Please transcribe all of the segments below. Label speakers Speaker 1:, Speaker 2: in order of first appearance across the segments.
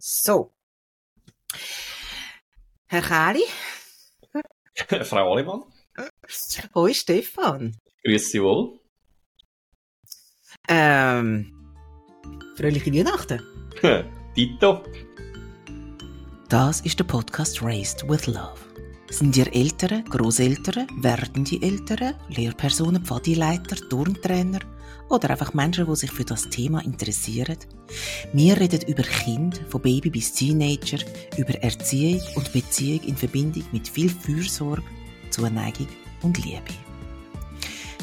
Speaker 1: So. Herr Käli?
Speaker 2: Frau Alemann?
Speaker 1: Hoi Stefan.
Speaker 2: Grüß Sie wohl.
Speaker 1: Ähm, fröhliche Weihnachten.
Speaker 2: Tito.
Speaker 1: Das ist der Podcast Raised with Love. Sind ihr Eltern, Großeltern, werdende Eltern, Lehrpersonen, Pfadileiter, Turntrainer oder einfach Menschen, die sich für das Thema interessieren? Wir reden über Kind, von Baby bis Teenager, über Erziehung und Beziehung in Verbindung mit viel Fürsorge, Zuneigung und Liebe.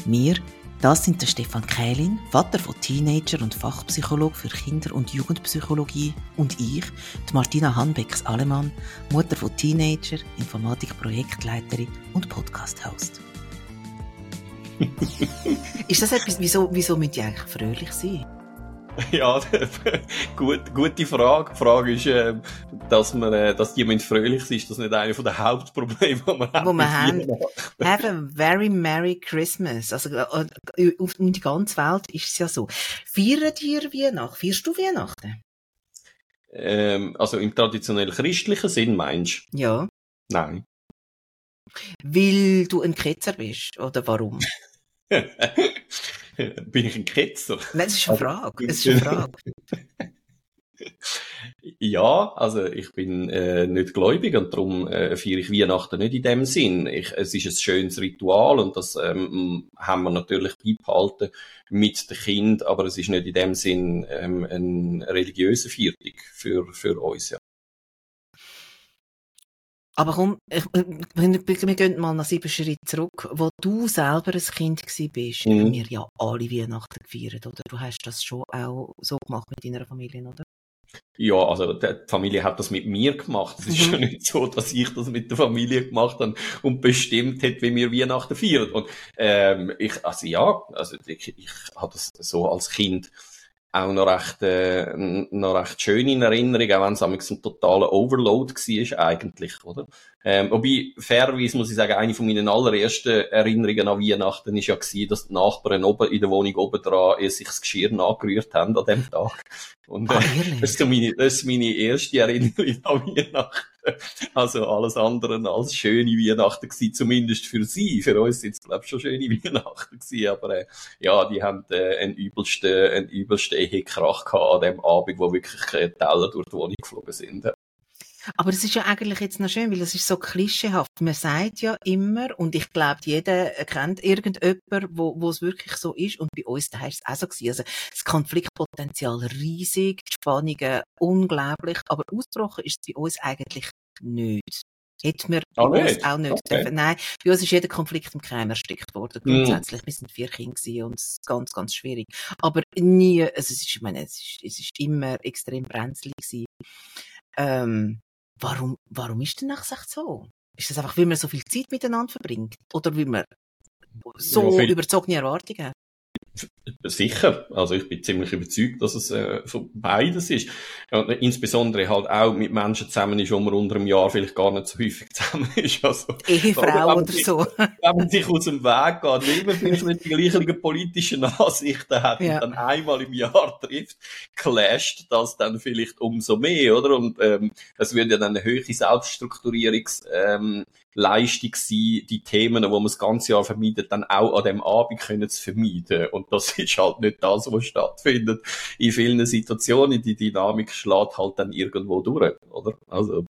Speaker 1: Wir das sind der Stefan Kählin, Vater von Teenager und Fachpsychologe für Kinder- und Jugendpsychologie und ich, die Martina Hanbecks-Alemann, Mutter von Teenager, Informatik-Projektleiterin und Podcast-Host. ist das etwas, wieso, wieso müsst ihr eigentlich fröhlich sein?
Speaker 2: Ja, gut, gute Frage. Die Frage ist, äh, dass man, äh, dass jemand fröhlich ist, das ist nicht einer der Hauptprobleme, die man
Speaker 1: hat. Wo man haben. Have a very Merry Christmas. Also, äh, auf die ganze Welt ist es ja so. Feiern ihr Weihnachten? Feierst du Weihnachten?
Speaker 2: Ähm, also im traditionell christlichen Sinn meinst
Speaker 1: du? Ja.
Speaker 2: Nein.
Speaker 1: Weil du ein Ketzer bist, oder warum?
Speaker 2: Bin ich ein Ketzer?
Speaker 1: Nein, das ist eine Frage. Das ist eine Frage.
Speaker 2: ja, also ich bin äh, nicht gläubig und darum äh, feiere ich Weihnachten nicht in dem Sinn. Ich, es ist ein schönes Ritual und das ähm, haben wir natürlich beibehalten mit dem Kind, aber es ist nicht in dem Sinn ähm, eine religiöse Feierung für, für uns. Ja.
Speaker 1: Aber komm, ich, wir gehen mal nach sieben Schritte zurück. Wo du selber ein Kind bist, mhm. haben wir ja alle Weihnachten gefeiert, oder? Du hast das schon auch so gemacht mit deiner Familie, oder?
Speaker 2: Ja, also die Familie hat das mit mir gemacht. Es ist mhm. ja nicht so, dass ich das mit der Familie gemacht habe und bestimmt hätte, wie wir Weihnachten feiern. Und ähm, ich, also ja, also ich, ich habe das so als Kind auch noch recht, äh, noch recht schön in Erinnerung, auch wenn es ein totaler Overload war eigentlich, oder? Ähm, wobei, fairerweise muss ich sagen, eine von meinen allerersten Erinnerungen an Weihnachten ist ja gewesen, dass die Nachbarn oben in der Wohnung oben dran sich das Geschirr nachgerührt haben an dem Tag. Und äh, ah, das, ist meine, das ist meine erste Erinnerung an Weihnachten. Also alles andere als schöne Weihnachten gewesen, zumindest für sie. Für uns sind es, glaube ich, schon schöne Weihnachten gewesen, aber äh, ja, die haben äh, einen übelsten, einen übelsten Ehekrach gehabt an dem Abend, wo wirklich äh, Teller durch die Wohnung geflogen sind.
Speaker 1: Aber das ist ja eigentlich jetzt noch schön, weil es ist so klischeehaft. Man sagt ja immer, und ich glaube, jeder kennt irgendjemanden, wo, wo es wirklich so ist, und bei uns da ist es auch so gewesen. Also, das Konfliktpotenzial riesig, die Spannungen unglaublich, aber ausgebrochen ist es bei uns eigentlich nicht. Hätten wir
Speaker 2: bei
Speaker 1: uns nicht. auch nicht okay. dürfen. Nein, bei uns ist jeder Konflikt im Keim erstickt worden. Mm. Grundsätzlich. Mm. Wir sind vier Kinder und es ist ganz, ganz schwierig. Aber nie, also es ist, ich meine, es ist, es ist immer extrem brenzlig gewesen. Ähm, Warum, warum ist denn das echt so? Ist das einfach, weil man so viel Zeit miteinander verbringt? Oder weil man so ja, überzogene Erwartungen hat?
Speaker 2: Sicher, also ich bin ziemlich überzeugt, dass es äh, beides ist. Ja, insbesondere halt auch mit Menschen zusammen ist, wo man unter einem Jahr vielleicht gar nicht so häufig zusammen ist. Also,
Speaker 1: Ehefrau oder so.
Speaker 2: Wenn man sich aus dem Weg geht, man vielleicht nicht die gleichen politischen Ansichten hat ja. und dann einmal im Jahr trifft, clasht das dann vielleicht umso mehr, oder? Und ähm, es würde ja dann eine höhere Selbststrukturierungs- ähm, Leistung sein, die Themen, die man das ganze Jahr vermeidet, dann auch an dem Abend können zu vermeiden. Und das ist halt nicht das, was stattfindet. In vielen Situationen, die Dynamik schlägt halt dann irgendwo durch, oder? Also.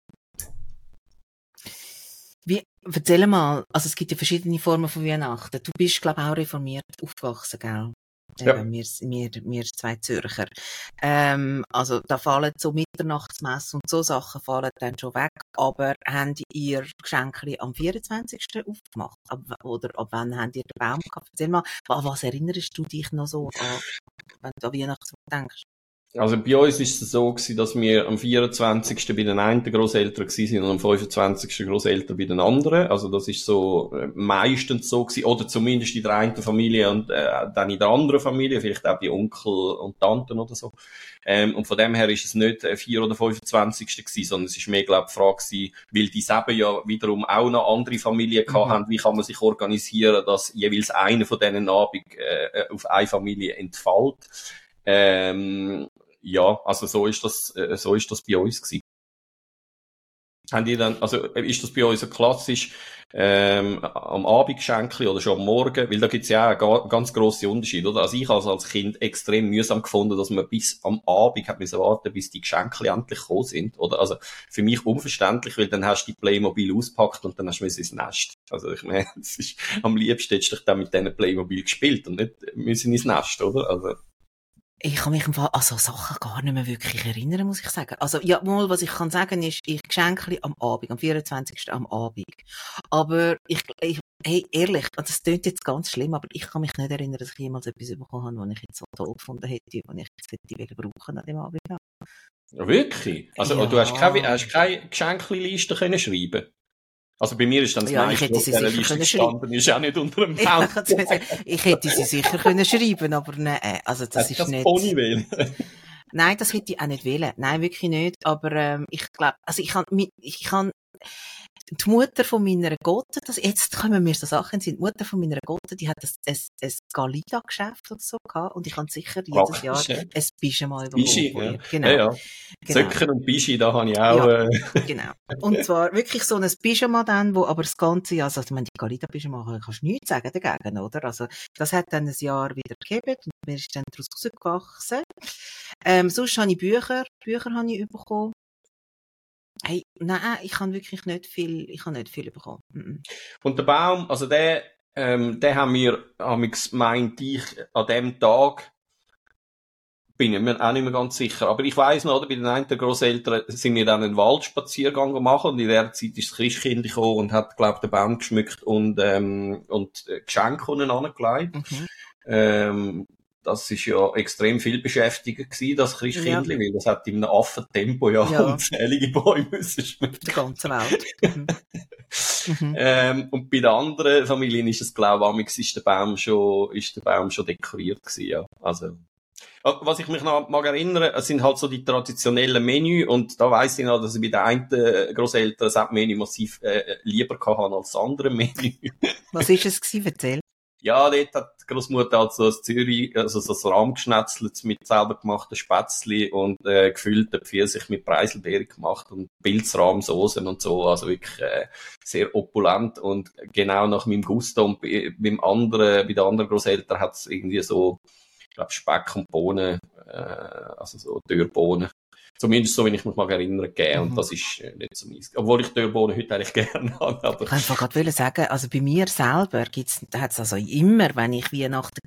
Speaker 1: Wie, erzähl mal, also es gibt ja verschiedene Formen von Weihnachten. Du bist, glaube ich, auch reformiert aufgewachsen, gell? Ja. wir, wir, wir zwei Zürcher. Ähm, also da fallen so Mitternachtsmesse und so Sachen fallen dann schon weg. Aber habt ihr Geschenke am 24. aufgemacht? Ab, oder ab wann habt ihr den Baum gehabt? Erzähl mal, was erinnerst du dich noch so an, wenn du an Weihnachten denkst?
Speaker 2: Also bei uns ist es so gewesen, dass wir am 24. bei den einen Großeltern sind und am 25. Großeltern bei den anderen. Also das ist so äh, meistens so gewesen, oder zumindest in der einen Familie und äh, dann in der anderen Familie, vielleicht auch bei Onkel und Tanten oder so. Ähm, und von dem her ist es nicht äh, 4 oder 25. gewesen, sondern es ist mehr, glaube ich, die Frage gewesen, weil die selber ja wiederum auch noch andere Familien mhm. gehabt haben, wie kann man sich organisieren, dass jeweils einer von diesen Abend äh, auf eine Familie entfällt. Ähm, ja, also so ist das, äh, so ist das bei uns gewesen. Haben die dann, also ist das bei uns so klassisch ähm, am Abend Geschenkli oder schon am Morgen? Weil da gibt's ja auch ganz grossen Unterschied, oder? Also ich habe als Kind extrem mühsam gefunden, dass man bis am Abend hat müssen warten, bis die Geschenkli endlich gekommen sind, oder? Also für mich unverständlich, weil dann hast du die Playmobil auspackt und dann hast du ins Nest. Also ich meine, es ist, am liebsten hättest du dich dann mit diesen Playmobil gespielt und nicht müssen ins Nest, oder? Also
Speaker 1: ich kann mich im Fall an so Sachen gar nicht mehr wirklich erinnern, muss ich sagen. Also, ja, mal, was ich kann sagen, ist, ich geschenke am Abend, am 24. am Abend. Aber ich, ich hey, ehrlich, das klingt jetzt ganz schlimm, aber ich kann mich nicht erinnern, dass ich jemals etwas bekommen habe, was ich jetzt so toll gefunden hätte, was ich jetzt hätte brauchen an dem Abend.
Speaker 2: Ja, wirklich? Also, ja. du hast keine, hast keine Geschenkli-Liste können schreiben also bei mir ist dann das
Speaker 1: ja, meiste, was auf Liste gestanden ist, auch nicht unter dem Baum. ich hätte sie sicher können schreiben, aber nein, also das Hat ist das nicht...
Speaker 2: Pony
Speaker 1: Nein, das hätte ich auch nicht wählen. Nein, wirklich nicht. Aber ähm, ich glaube, also ich kann, ich kann die Mutter von meiner Gotte, das, jetzt kommen mir so Sachen sind, die Mutter von meiner Gotte, die hat ein, ein, ein Galida-Geschäft oder so gehabt und ich habe sicher jedes Jahr ja. ein Pyjama bekommen.
Speaker 2: Bischi, ja. Genau. Ja, ja. Genau. Söcken und Bischi, da habe ich auch... Ja,
Speaker 1: äh... genau. Und zwar wirklich so ein Pyjama dann, wo aber das ganze Jahr, also ich meine, die Galida-Pyjama kannst du nichts sagen dagegen, oder? Also das hat dann ein Jahr wieder gegeben und mir ist dann daraus rausgewachsen. Ähm, sonst habe ich Bücher, Bücher habe ich bekommen. Hey, nein, ich habe wirklich nicht viel, ich habe nicht viel bekommen. Mm
Speaker 2: Und der Baum, also der, ähm, der haben wir, haben wir gemeint, ich an dem Tag, bin ich mir auch nicht mehr ganz sicher. Aber ich weiss noch, oder, bei den einen der Grosseltern sind wir dann einen Waldspaziergang gemacht und in der Zeit ist das Christkind gekommen und hat, glaub den Baum geschmückt und, ähm, und Geschenke unten angelegt. Mhm. Ähm, das ist ja extrem viel beschäftigt gewesen, das Christkindli, ja. weil das hat in einem Affentempo ja, ja. unzählige Bäume müssen
Speaker 1: schmücken. Der ganze Welt.
Speaker 2: Mhm. mhm. ähm, und bei den anderen Familien ist es, glaube ich, ist der Baum schon, ist der Baum schon dekoriert gewesen, ja. Also, was ich mich noch mag erinnern, es sind halt so die traditionellen Menü und da weiss ich noch, dass ich bei den einen Großeltern das Menü massiv äh, lieber hatte als das andere Menü.
Speaker 1: was ist es gewesen? Erzähl.
Speaker 2: Ja, dort hat die Großmutter halt so ein Zürich, also so ein Rahm geschnetzelt mit selber gemachten Spätzli und äh, gefüllten Pfirsich mit Preiselbeeren gemacht und Pilzrahmsoßen und so, also wirklich äh, sehr opulent. Und genau nach meinem Gusto und bei, beim anderen, bei den anderen Großeltern hat es irgendwie so, ich glaube Speck und Bohnen, äh, also so Dürrbohnen Zumindest so, wenn ich mich mal erinnere, gegeben. Mhm. Und das ist äh, nicht so meins. Obwohl ich Dörrbohnen heute eigentlich gerne habe. Aber...
Speaker 1: Ich wollte gerade sagen, also bei mir selber gibt's, hat es also immer, wenn ich Weihnachten,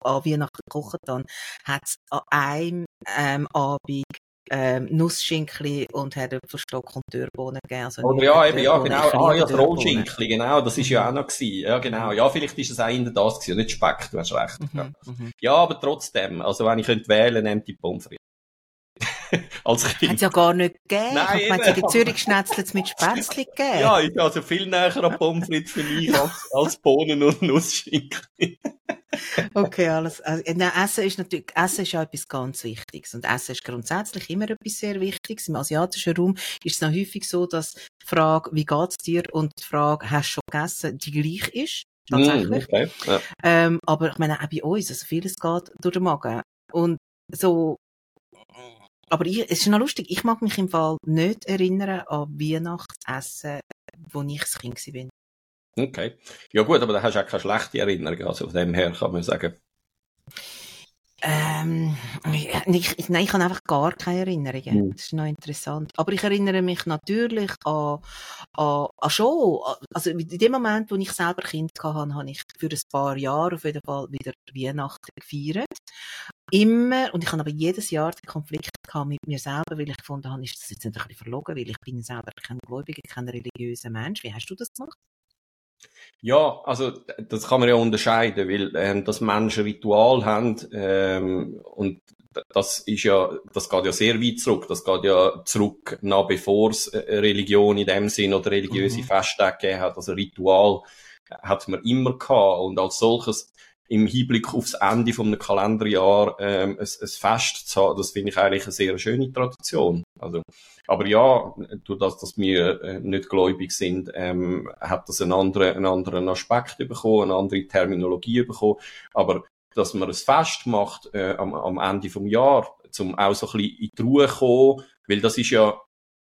Speaker 1: an Weihnachten gekocht habe, hat es an einem ähm, Abend ähm, Nussschinkli und Herdöpfelstock und Dörrbohnen gegeben. Also
Speaker 2: Oder ja, eben, ja, genau. Ah, ja, das Rollschinkli, genau, das ist ja auch noch gewesen. Ja, genau. Ja, vielleicht ist es auch in der das gewesen, nicht Speck, du hast recht. Mhm, ja. Mhm. ja, aber trotzdem, also wenn ich könnte wählen, nehmt die Pommes frites. Als Kind.
Speaker 1: Hat es ja gar nicht gegeben. Nein, ich meine, die Zürich-Schnetzlets mit Spätzli gegeben.
Speaker 2: Ja, ist also viel näher an Pommes frites für mich als, als Bohnen und Nussschinken.
Speaker 1: okay, alles. Also, nein, Essen ist natürlich, Essen ist ja etwas ganz Wichtiges. Und Essen ist grundsätzlich immer etwas sehr Wichtiges. Im asiatischen Raum ist es noch häufig so, dass die Frage, wie geht's dir und die Frage, hast du schon gegessen, die gleich ist. Tatsächlich. Mm, okay. ja. ähm, aber ich meine, auch bei uns, also vieles geht durch den Magen. Und so, aber ich, es ist noch lustig, ich mag mich im Fall nicht erinnern an Weihnachtsessen, wo ich das Kind war.
Speaker 2: Okay. Ja gut, aber da hast du auch keine schlechte Erinnerung. Also von dem her kann man sagen.
Speaker 1: Ähm, ich, nein, ich habe einfach gar keine Erinnerungen. Mhm. Das ist noch interessant. Aber ich erinnere mich natürlich an, an, an schon. Also in dem Moment, wo ich selber Kind hatte, habe ich für ein paar Jahre auf jeden Fall wieder Weihnachten gefeiert. Immer, und ich habe aber jedes Jahr den Konflikt gehabt mit mir selber, weil ich gefunden habe, ist das jetzt nicht ein bisschen verlogen, weil ich bin selber kein Gläubiger, kein religiöser Mensch. Wie hast du das gemacht?
Speaker 2: Ja, also das kann man ja unterscheiden, weil ähm, dass Menschen Ritual haben ähm, und das ist ja, das geht ja sehr weit zurück. Das geht ja zurück, nach bevor es äh, Religion in dem Sinn oder religiöse mhm. Festtage gegeben hat. Also Ritual hat man immer gehabt und als solches im Hinblick aufs Ende von einem Kalenderjahr ähm, ein, ein Fest zu haben, das finde ich eigentlich eine sehr schöne Tradition. Also, aber ja, durch das, dass wir äh, nicht gläubig sind, ähm, hat das einen anderen, einen anderen Aspekt bekommen, eine andere Terminologie bekommen. Aber dass man ein Fest macht äh, am, am Ende vom Jahr, zum auch so ein bisschen in die Ruhe kommen, weil das ist ja,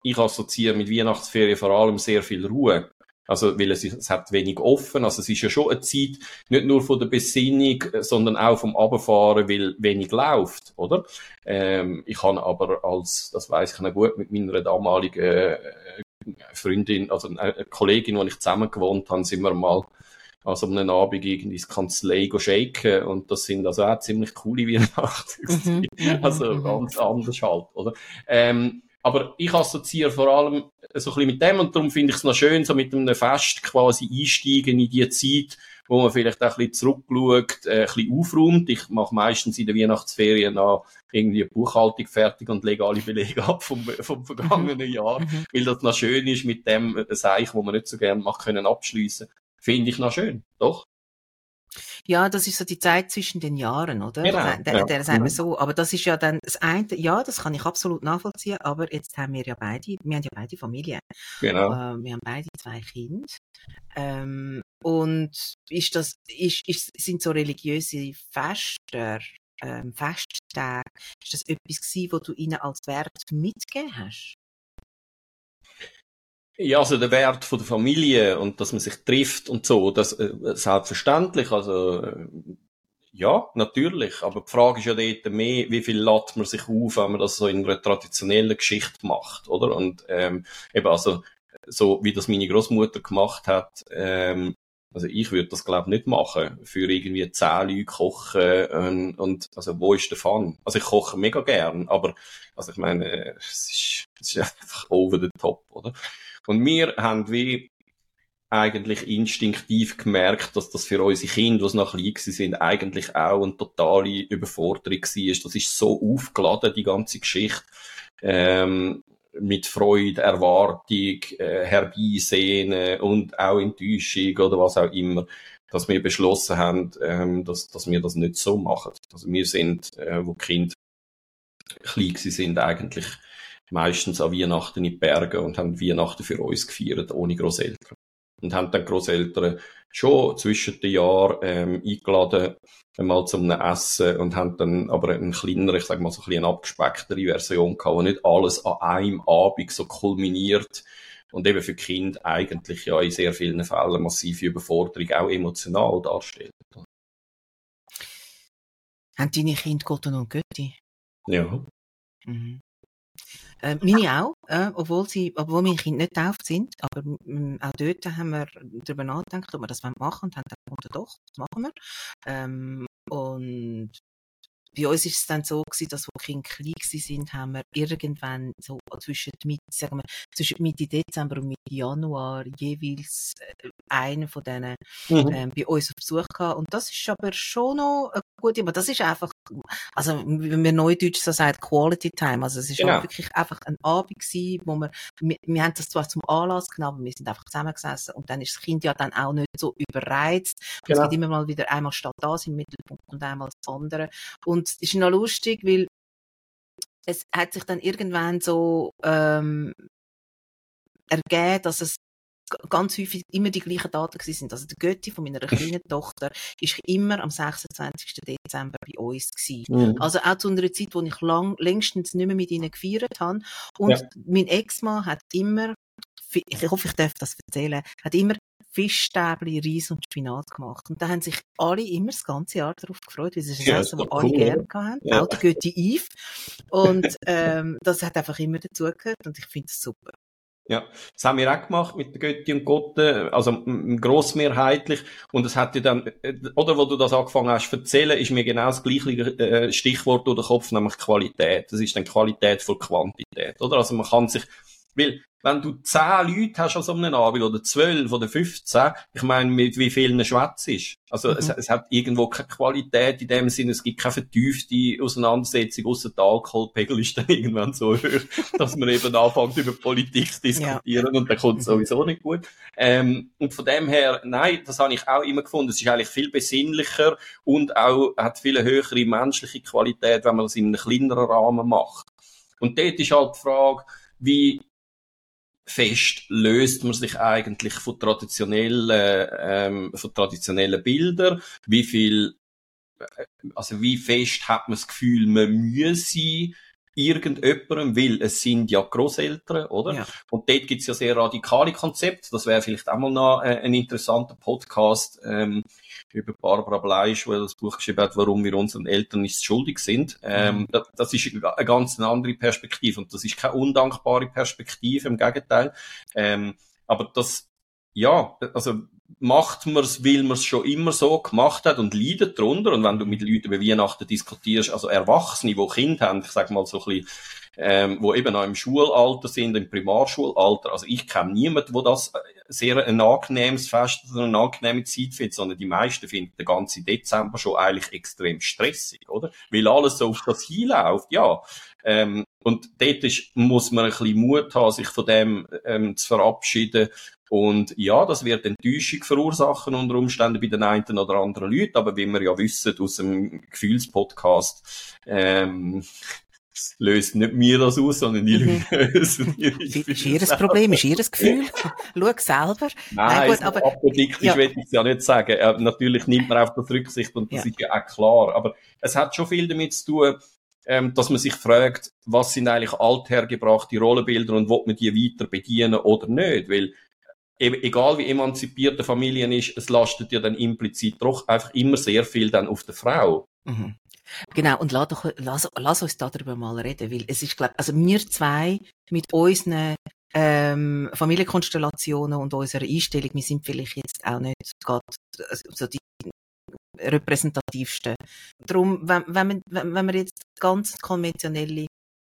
Speaker 2: ich assoziiere mit Weihnachtsferien vor allem sehr viel Ruhe. Also, weil es, es hat wenig offen. Also, es ist ja schon eine Zeit, nicht nur von der Besinnung, sondern auch vom Abfahren, weil wenig läuft, oder? Ähm, ich habe aber als, das weiß ich noch gut, mit meiner damaligen äh, Freundin, also eine Kollegin, die ich zusammen gewohnt habe, sind wir mal also um einen Abend irgendwie ins Kanzlei shaken und das sind also auch ziemlich coole Weihnachten. Mhm, mhm, also mhm. ganz anders halt, oder? Ähm, aber ich assoziiere vor allem so ein bisschen mit dem und darum finde ich es noch schön, so mit einem Fest quasi einsteigen in die Zeit, wo man vielleicht auch ein bisschen zurückschaut, äh, ein bisschen aufräumt. Ich mache meistens in der Weihnachtsferien noch irgendwie eine Buchhaltung fertig und lege alle Belege ab vom, vom vergangenen Jahr, weil das noch schön ist mit dem äh, Seich, wo man nicht so gerne macht, können abschließen. Finde ich noch schön, doch?
Speaker 1: Ja, das ist so die Zeit zwischen den Jahren, oder?
Speaker 2: Genau,
Speaker 1: der, der, der sagt mhm. so. Aber das ist ja dann das eine, ja, das kann ich absolut nachvollziehen, aber jetzt haben wir ja beide, wir haben ja beide Familien.
Speaker 2: Genau.
Speaker 1: Äh, wir haben beide zwei Kinder. Ähm, und ist das, ist, ist, sind so religiöse Feste, ähm, Festtage, ist das etwas gewesen, wo du ihnen als Wert mitgegeben hast?
Speaker 2: Ja, also der Wert von der Familie und dass man sich trifft und so, das äh, selbstverständlich, also äh, ja, natürlich, aber die Frage ist ja dort mehr, wie viel lädt man sich auf, wenn man das so in einer traditionellen Geschichte macht, oder? Und ähm, eben also so wie das meine Großmutter gemacht hat, ähm, also ich würde das glaube nicht machen, für irgendwie zehn Leute kochen und, und also wo ist der Fun? Also ich koche mega gern, aber also ich meine, es ist, es ist einfach over the top, oder? Und wir haben wie eigentlich instinktiv gemerkt, dass das für unsere Kinder, die noch klein sind, eigentlich auch eine totale Überforderung war. Das ist so aufgeladen, die ganze Geschichte. Ähm, mit Freude, Erwartung, äh, Herbeisehnen und auch Enttäuschung oder was auch immer, dass wir beschlossen haben, ähm, dass, dass wir das nicht so machen. Also wir sind, äh, wo die Kinder klein sind, eigentlich meistens an Weihnachten in die Berge und haben Weihnachten für uns gefeiert, ohne Großeltern. Und haben dann Großeltern schon zwischen den Jahren ähm, eingeladen, einmal zum Essen und haben dann aber eine kleinere, ich sag mal so ein bisschen abgespecktere Version gehabt, wo nicht alles an einem Abend so kulminiert und eben für Kind eigentlich ja in sehr vielen Fällen massive Überforderung auch emotional darstellt.
Speaker 1: Haben deine Kinder Gott und Götti?
Speaker 2: Ja.
Speaker 1: Mhm. Äh, meine auch, äh, obwohl, sie, obwohl meine Kinder nicht getauft sind. Aber ähm, auch dort haben wir darüber nachgedacht, ob wir das machen wollen und haben dann gefunden, doch, das machen wir. Ähm, und bei uns ist es dann so gewesen, dass, wo die Kinder klein sind, haben wir irgendwann so zwischen Mitte, sagen wir, zwischen Mitte Dezember und Mitte Januar jeweils äh, einen von denen mhm. ähm, bei uns auf Besuch gehabt. Und das ist aber schon noch gute, aber das ist einfach, also, wenn man Neudeutsch so sagt, Quality Time. Also, es ist genau. wirklich einfach ein Abend gewesen, wo wir, wir, wir haben das zwar zum Anlass genommen, aber wir sind einfach zusammengesessen und dann ist das Kind ja dann auch nicht so überreizt. Genau. Es gibt immer mal wieder einmal statt das im Mittelpunkt und einmal das andere. Und es ist noch lustig, weil es hat sich dann irgendwann so ähm, ergeben, dass es ganz häufig immer die gleichen Daten gewesen sind. Also der Götti von meiner kleinen Tochter ist immer am 26. Dezember bei uns gewesen. Mhm. Also auch zu einer Zeit, wo ich lang, längstens nicht mehr mit ihnen gefeiert habe. Und ja. mein Ex-Mann hat immer, ich hoffe, ich darf das erzählen, hat immer Fischstäbli, Reis und Spinat gemacht. Und da haben sich alle immer das ganze Jahr darauf gefreut, weil es ist ein Essen, das alle gerne hatten. Ja. Auch der Götti Yves. Und ähm, das hat einfach immer dazugehört und ich finde es super.
Speaker 2: Ja, das haben wir auch gemacht mit Götti und Gotte, also grossmehrheitlich. Und es hat ja dann, äh, oder wo du das angefangen hast zu erzählen, ist mir genau das gleiche äh, Stichwort durch den Kopf, nämlich Qualität. Das ist dann Qualität vor Quantität, oder? Also man kann sich, weil wenn du zehn Leute hast an so einem Abend, oder zwölf oder 15, ich meine, mit wie vielen schwätzt ist. Also, mhm. es, es, hat irgendwo keine Qualität in dem Sinne, es gibt keine vertiefte Auseinandersetzung, außer der Alkoholpegel ist dann irgendwann so hoch, dass man eben anfängt, über Politik zu diskutieren, ja. und dann kommt es mhm. sowieso nicht gut. Ähm, und von dem her, nein, das habe ich auch immer gefunden, es ist eigentlich viel besinnlicher und auch hat viel höhere menschliche Qualität, wenn man das in einem kleineren Rahmen macht. Und dort ist halt die Frage, wie fest löst man sich eigentlich von traditionellen, ähm, von traditionellen Bildern? Wie viel also wie fest hat man das Gefühl, man müsse irgendjemandem, weil es sind ja Großeltern, oder? Ja. Und dort gibt's ja sehr radikale Konzepte. Das wäre vielleicht auch mal noch äh, ein interessanter Podcast ähm, über Barbara Bleisch, weil das Buch geschrieben hat, warum wir unseren Eltern nicht schuldig sind. Ähm, mhm. das, das, ist eine ganz andere Perspektive und das ist keine undankbare Perspektive, im Gegenteil. Ähm, aber das, ja, also macht man es, weil man es schon immer so gemacht hat und leidet darunter. Und wenn du mit Leuten über Weihnachten diskutierst, also Erwachsene, die Kinder haben, ich sag mal so ein bisschen, ähm, wo eben noch im Schulalter sind, im Primarschulalter. Also ich kenne niemanden, wo das sehr ein angenehmes Fest oder eine angenehme Zeit findet, sondern die meisten finden den ganzen Dezember schon eigentlich extrem stressig, oder? Weil alles so auf das hinläuft, ja. Ähm, und dort ist, muss man ein bisschen Mut haben, sich von dem ähm, zu verabschieden und ja, das wird Enttäuschung verursachen unter Umständen bei den einen oder anderen Leuten, aber wie wir ja wissen aus dem Gefühlspodcast, ähm, löst nicht mir das aus, sondern die mhm. Leute lösen
Speaker 1: ihre Ist ihr das Problem? Ist ihr das Gefühl? Schau selber.
Speaker 2: Nein, Nein gut, aber, apodiktisch ja. will ich es ja nicht sagen. Äh, natürlich nimmt man auf das Rücksicht und das ja. ist ja auch klar. Aber es hat schon viel damit zu tun, ähm, dass man sich fragt, was sind eigentlich althergebrachte Rollenbilder und will man die weiter bedienen oder nicht? Weil egal wie emanzipiert die Familien ist, es lastet ja dann implizit doch einfach immer sehr viel dann auf der Frau.
Speaker 1: Mhm. Genau, und lass, doch, lass, lass uns darüber mal reden, weil es ist, glaub, also wir zwei mit unseren ähm, Familienkonstellationen und unserer Einstellung, wir sind vielleicht jetzt auch nicht gerade so die repräsentativsten. Darum, wenn, wenn, man, wenn, wenn man jetzt ganz konventionelle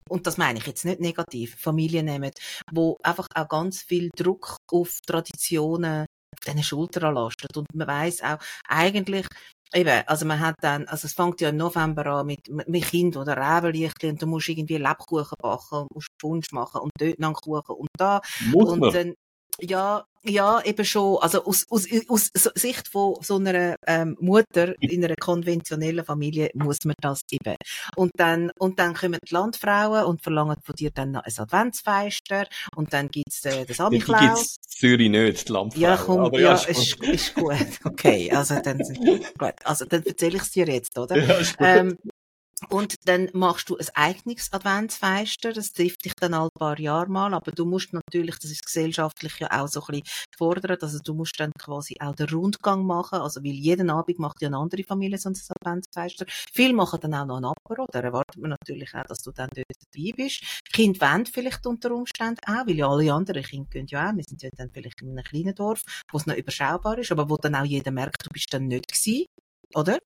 Speaker 1: und das meine ich jetzt nicht negativ, Familien nehmen, wo einfach auch ganz viel Druck auf Traditionen auf diesen Schultern lastet. Und man weiß auch, eigentlich, eben, also man hat dann, also es fängt ja im November an mit, mit Kind oder Räbenlichtchen und du musst irgendwie Lebkuchen backen und musst Punsch machen und dort noch Kuchen und da.
Speaker 2: Muss und
Speaker 1: man? dann, ja, ja, eben schon. Also aus, aus, aus Sicht von so einer ähm, Mutter in einer konventionellen Familie muss man das eben. Und dann, und dann kommen die Landfrauen und verlangen von dir dann noch ein Adventsfeister und dann gibt's äh, das Amiklaus. Die gibt's
Speaker 2: Zürich nicht, die Landfrauen.
Speaker 1: Ja, komm, Aber ja, ja ist, ist gut. Okay, also dann, gut. Also dann erzähle ich es dir jetzt, oder? Ja, ist gut. Ähm, und dann machst du ein eigenes Adventsfeister, das trifft dich dann all ein paar Jahre mal, aber du musst natürlich, das ist gesellschaftlich ja auch so ein bisschen gefordert, also du musst dann quasi auch den Rundgang machen, also weil jeden Abend macht ja eine andere Familie so ein Adventsfeister. Viele machen dann auch noch ein Apero, da erwartet man natürlich auch, dass du dann dort dabei bist. Kind wollen vielleicht unter Umständen auch, weil ja alle anderen Kinder gehen ja auch, wir sind ja dann vielleicht in einem kleinen Dorf, wo es noch überschaubar ist, aber wo dann auch jeder merkt, du bist dann nicht gewesen oder?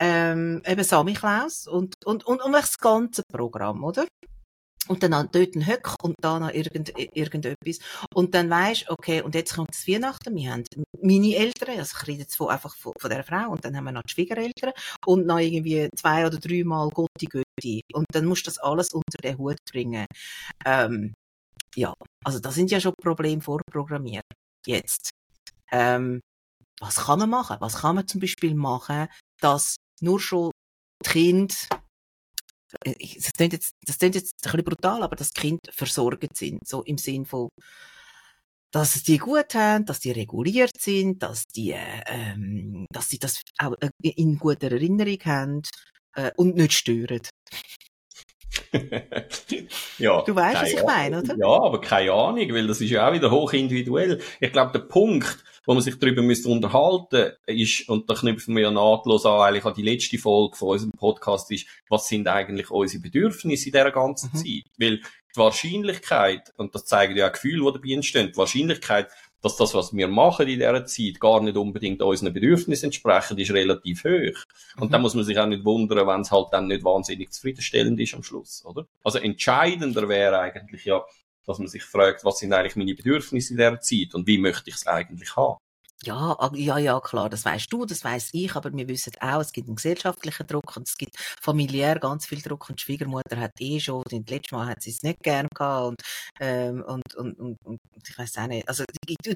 Speaker 1: Ähm, eben Samichlaus und, und, und, und das ganze Programm, oder? Und dann dort ein Höck und da noch irgend, irgendetwas. Und dann weisst, okay, und jetzt kommt das Weihnachten. Wir haben meine Eltern, also ich rede jetzt von, einfach von, von der Frau, und dann haben wir noch die Schwiegereltern und noch irgendwie zwei oder dreimal Gotti Götti. Und dann musst du das alles unter den Hut bringen. Ähm, ja, also da sind ja schon Probleme vorprogrammiert. Jetzt. Ähm, was kann man machen? Was kann man zum Beispiel machen, dass nur schon die Kinder äh, das klingt jetzt, das klingt jetzt ein bisschen brutal, aber dass die Kinder versorgt sind. So im Sinn von, dass die gut haben, dass die reguliert sind, dass die, ähm, dass sie das auch äh, in guter Erinnerung haben äh, und nicht stören.
Speaker 2: ja,
Speaker 1: du weißt, was ich meine, oder?
Speaker 2: Ja, aber keine Ahnung, weil das ist ja auch wieder hoch individuell. Ich glaube, der Punkt, wo man sich darüber müsste unterhalten ist, und da knüpfen wir ja nahtlos an, eigentlich an die letzte Folge von unserem Podcast, ist, was sind eigentlich unsere Bedürfnisse in dieser ganzen mhm. Zeit? Weil die Wahrscheinlichkeit, und das zeigt ja auch Gefühl, die dabei entstehen, die Wahrscheinlichkeit, dass das, was wir machen in dieser Zeit, gar nicht unbedingt unseren Bedürfnissen entspricht, ist relativ hoch. Und mhm. da muss man sich auch nicht wundern, wenn es halt dann nicht wahnsinnig zufriedenstellend ist am Schluss, oder? Also entscheidender wäre eigentlich ja, dass man sich fragt, was sind eigentlich meine Bedürfnisse in dieser Zeit und wie möchte ich es eigentlich haben?
Speaker 1: Ja, ja, ja, klar, das weißt du, das weiß ich, aber wir wissen auch, es gibt einen gesellschaftlichen Druck und es gibt familiär ganz viel Druck und die Schwiegermutter hat eh schon, und letztes Mal hat sie es nicht gern gehabt und, ähm, und, und, und, und ich weiß auch nicht, also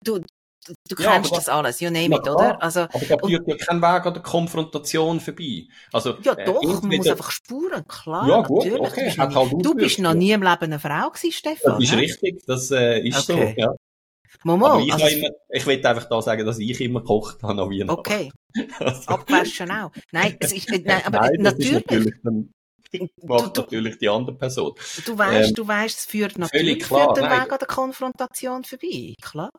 Speaker 1: du, du ja, kennst das alles, you name it, oder?
Speaker 2: Also, aber da führt ja kein Weg an der Konfrontation vorbei. Also,
Speaker 1: ja, äh, doch, man muss einfach spuren, klar, ja, gut, natürlich. Okay, du bist, halt du bist noch nie im Leben eine Frau gewesen, Stefan.
Speaker 2: Das ist richtig, das äh, ist okay. so, ja.
Speaker 1: Momo,
Speaker 2: ich,
Speaker 1: also,
Speaker 2: immer, ich will einfach da sagen, dass ich immer gekocht habe an Weihnachten.
Speaker 1: okay,
Speaker 2: Also,
Speaker 1: abgewaschen auch. Nein, es ist, äh, nein, aber
Speaker 2: nein,
Speaker 1: natürlich,
Speaker 2: macht
Speaker 1: du-
Speaker 2: natürlich die andere Person.
Speaker 1: du weißt,
Speaker 2: ähm,
Speaker 1: du weißt, es führt natürlich
Speaker 2: klar,
Speaker 1: führt den
Speaker 2: nein.
Speaker 1: Weg an der Konfrontation vorbei, klar.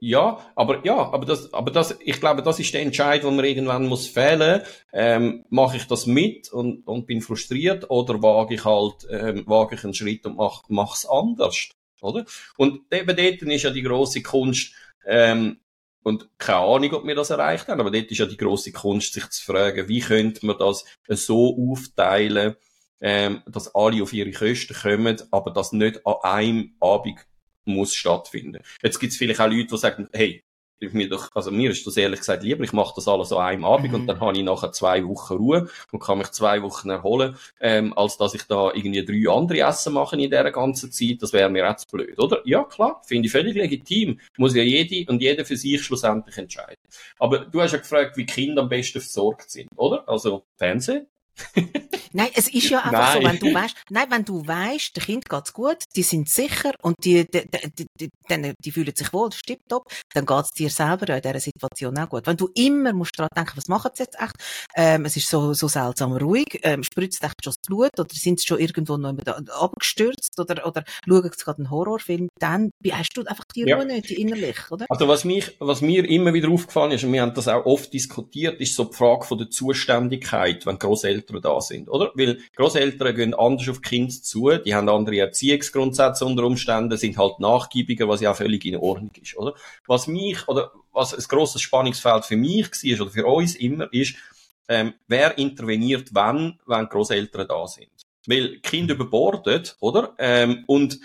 Speaker 2: Ja, aber ja, aber das, aber das, ich glaube, das ist der Entscheid, den man irgendwann muss fällen. Ähm, Mache ich das mit und, und bin frustriert oder wage ich halt, ähm, wage ich einen Schritt und mach, mach's anders, oder? Und eben dort ist ja die große Kunst. Ähm, und keine Ahnung, ob wir das erreicht haben, aber dort ist ja die große Kunst, sich zu fragen, wie könnte man das so aufteilen, ähm, dass alle auf ihre Kosten kommen, aber das nicht an einem Abend muss stattfinden. Jetzt gibt es vielleicht auch Leute, die sagen, hey, mir doch, also mir ist das ehrlich gesagt lieber, ich mache das alles an einem Abend
Speaker 1: Mhm.
Speaker 2: und dann habe ich nachher zwei Wochen Ruhe und kann mich zwei Wochen erholen, ähm, als dass ich da irgendwie drei andere Essen mache in dieser ganzen Zeit. Das wäre mir zu blöd, oder? Ja, klar, finde ich völlig legitim. Muss ja jede und jeder für sich schlussendlich entscheiden. Aber du hast ja gefragt, wie Kinder am besten versorgt sind, oder? Also Fernsehen,
Speaker 1: Nein, es ist ja einfach so,
Speaker 2: Nein.
Speaker 1: wenn du weißt, nein, wenn du weißt, der Kind geht's gut, die sind sicher und die, die, die, die, die, die fühlen sich wohl, das stimmt top, dann geht's dir selber in dieser Situation auch gut. Wenn du immer musst dran denken, was machen sie jetzt echt? Ähm, es ist so, so seltsam ruhig, ähm, spritzt echt schon das Blut oder sind sie schon irgendwo noch abgestürzt oder, oder schauen sie gerade einen Horrorfilm, dann hast du einfach die
Speaker 2: Ja.
Speaker 1: Ruhe nicht, die innerlich, oder?
Speaker 2: Also was mich, was mir immer wieder aufgefallen ist, und wir haben das auch oft diskutiert, ist so die Frage von der Zuständigkeit, wenn Großeltern da sind, oder? Weil Großeltern gehen anders auf die Kinder zu, die haben andere Erziehungsgrundsätze unter Umständen, sind halt nachgiebiger, was ja völlig in Ordnung ist, oder? Was mich, oder was ein grosses Spannungsfeld für mich war, oder für uns immer, ist, ähm, wer interveniert wann, wenn Großeltern da sind. Weil Kinder überbordet, oder? Ähm, und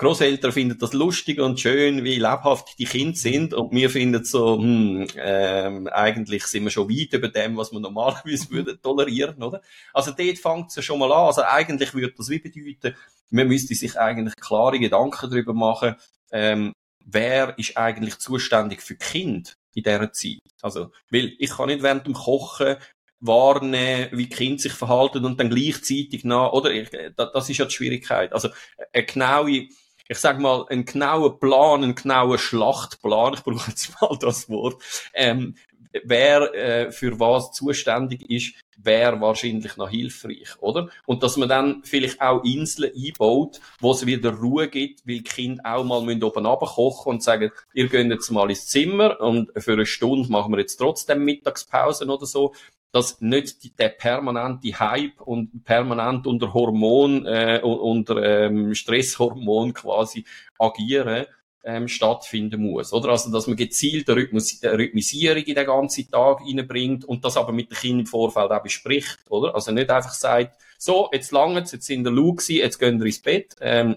Speaker 2: Großeltern finden das lustig und schön, wie lebhaft die Kinder sind und wir finden so, hm, ähm, eigentlich sind wir schon weit über dem, was wir normalerweise würden tolerieren, oder? Also dort fängt es ja schon mal an. Also eigentlich würde das wie bedeuten, man müsste sich eigentlich klare Gedanken darüber machen, ähm, wer ist eigentlich zuständig für Kinder in dieser Zeit. Also, weil ich kann nicht während dem Kochen warnen, wie Kinder sich verhalten und dann gleichzeitig nach, oder? Da- das ist ja die Schwierigkeit. Also, eine genaue, ich sag mal, einen genauen Plan, einen genauen Schlachtplan, ich brauche jetzt mal das Wort, ähm, wer äh, für was zuständig ist, wäre wahrscheinlich noch hilfreich, oder? Und dass man dann vielleicht auch Inseln einbaut, wo es wieder Ruhe gibt, weil die Kinder auch mal müssen oben runterkochen und sagen, ihr geht jetzt mal ins Zimmer und für eine Stunde machen wir jetzt trotzdem Mittagspause oder so, dass nicht die, der permanente Hype und permanent unter Hormon, äh, unter ähm, Stresshormon quasi agieren, ähm, stattfinden muss, oder? Also, dass man gezielt eine Rhythmus Rhythmisierung in den ganzen Tag reinbringt und das aber mit den Kindern im Vorfeld auch bespricht, oder? Also nicht einfach sagt, so, jetzt lange, jetzt sind wir Lu gewesen, jetzt gehen wir ins Bett, ähm,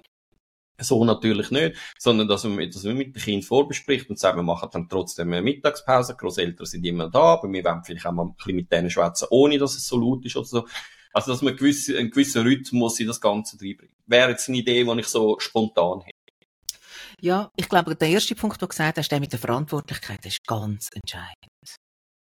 Speaker 2: so natürlich nicht, sondern dass man, dass mit den Kindern vorbespricht und sagt, wir machen dann trotzdem eine Mittagspause, die Grosseltern sind immer da, aber wir wollen vielleicht auch mal ein bisschen mit denen schwätzen, ohne dass es so laut ist oder so. Also, dass man gewisse, einen gewissen Rhythmus in das Ganze reinbringt. Wäre jetzt eine Idee, die ich so spontan hätte.
Speaker 1: Ja, ich glaube, der erste Punkt, den du gesagt hast, der mit der Verantwortlichkeit, ist ganz entscheidend.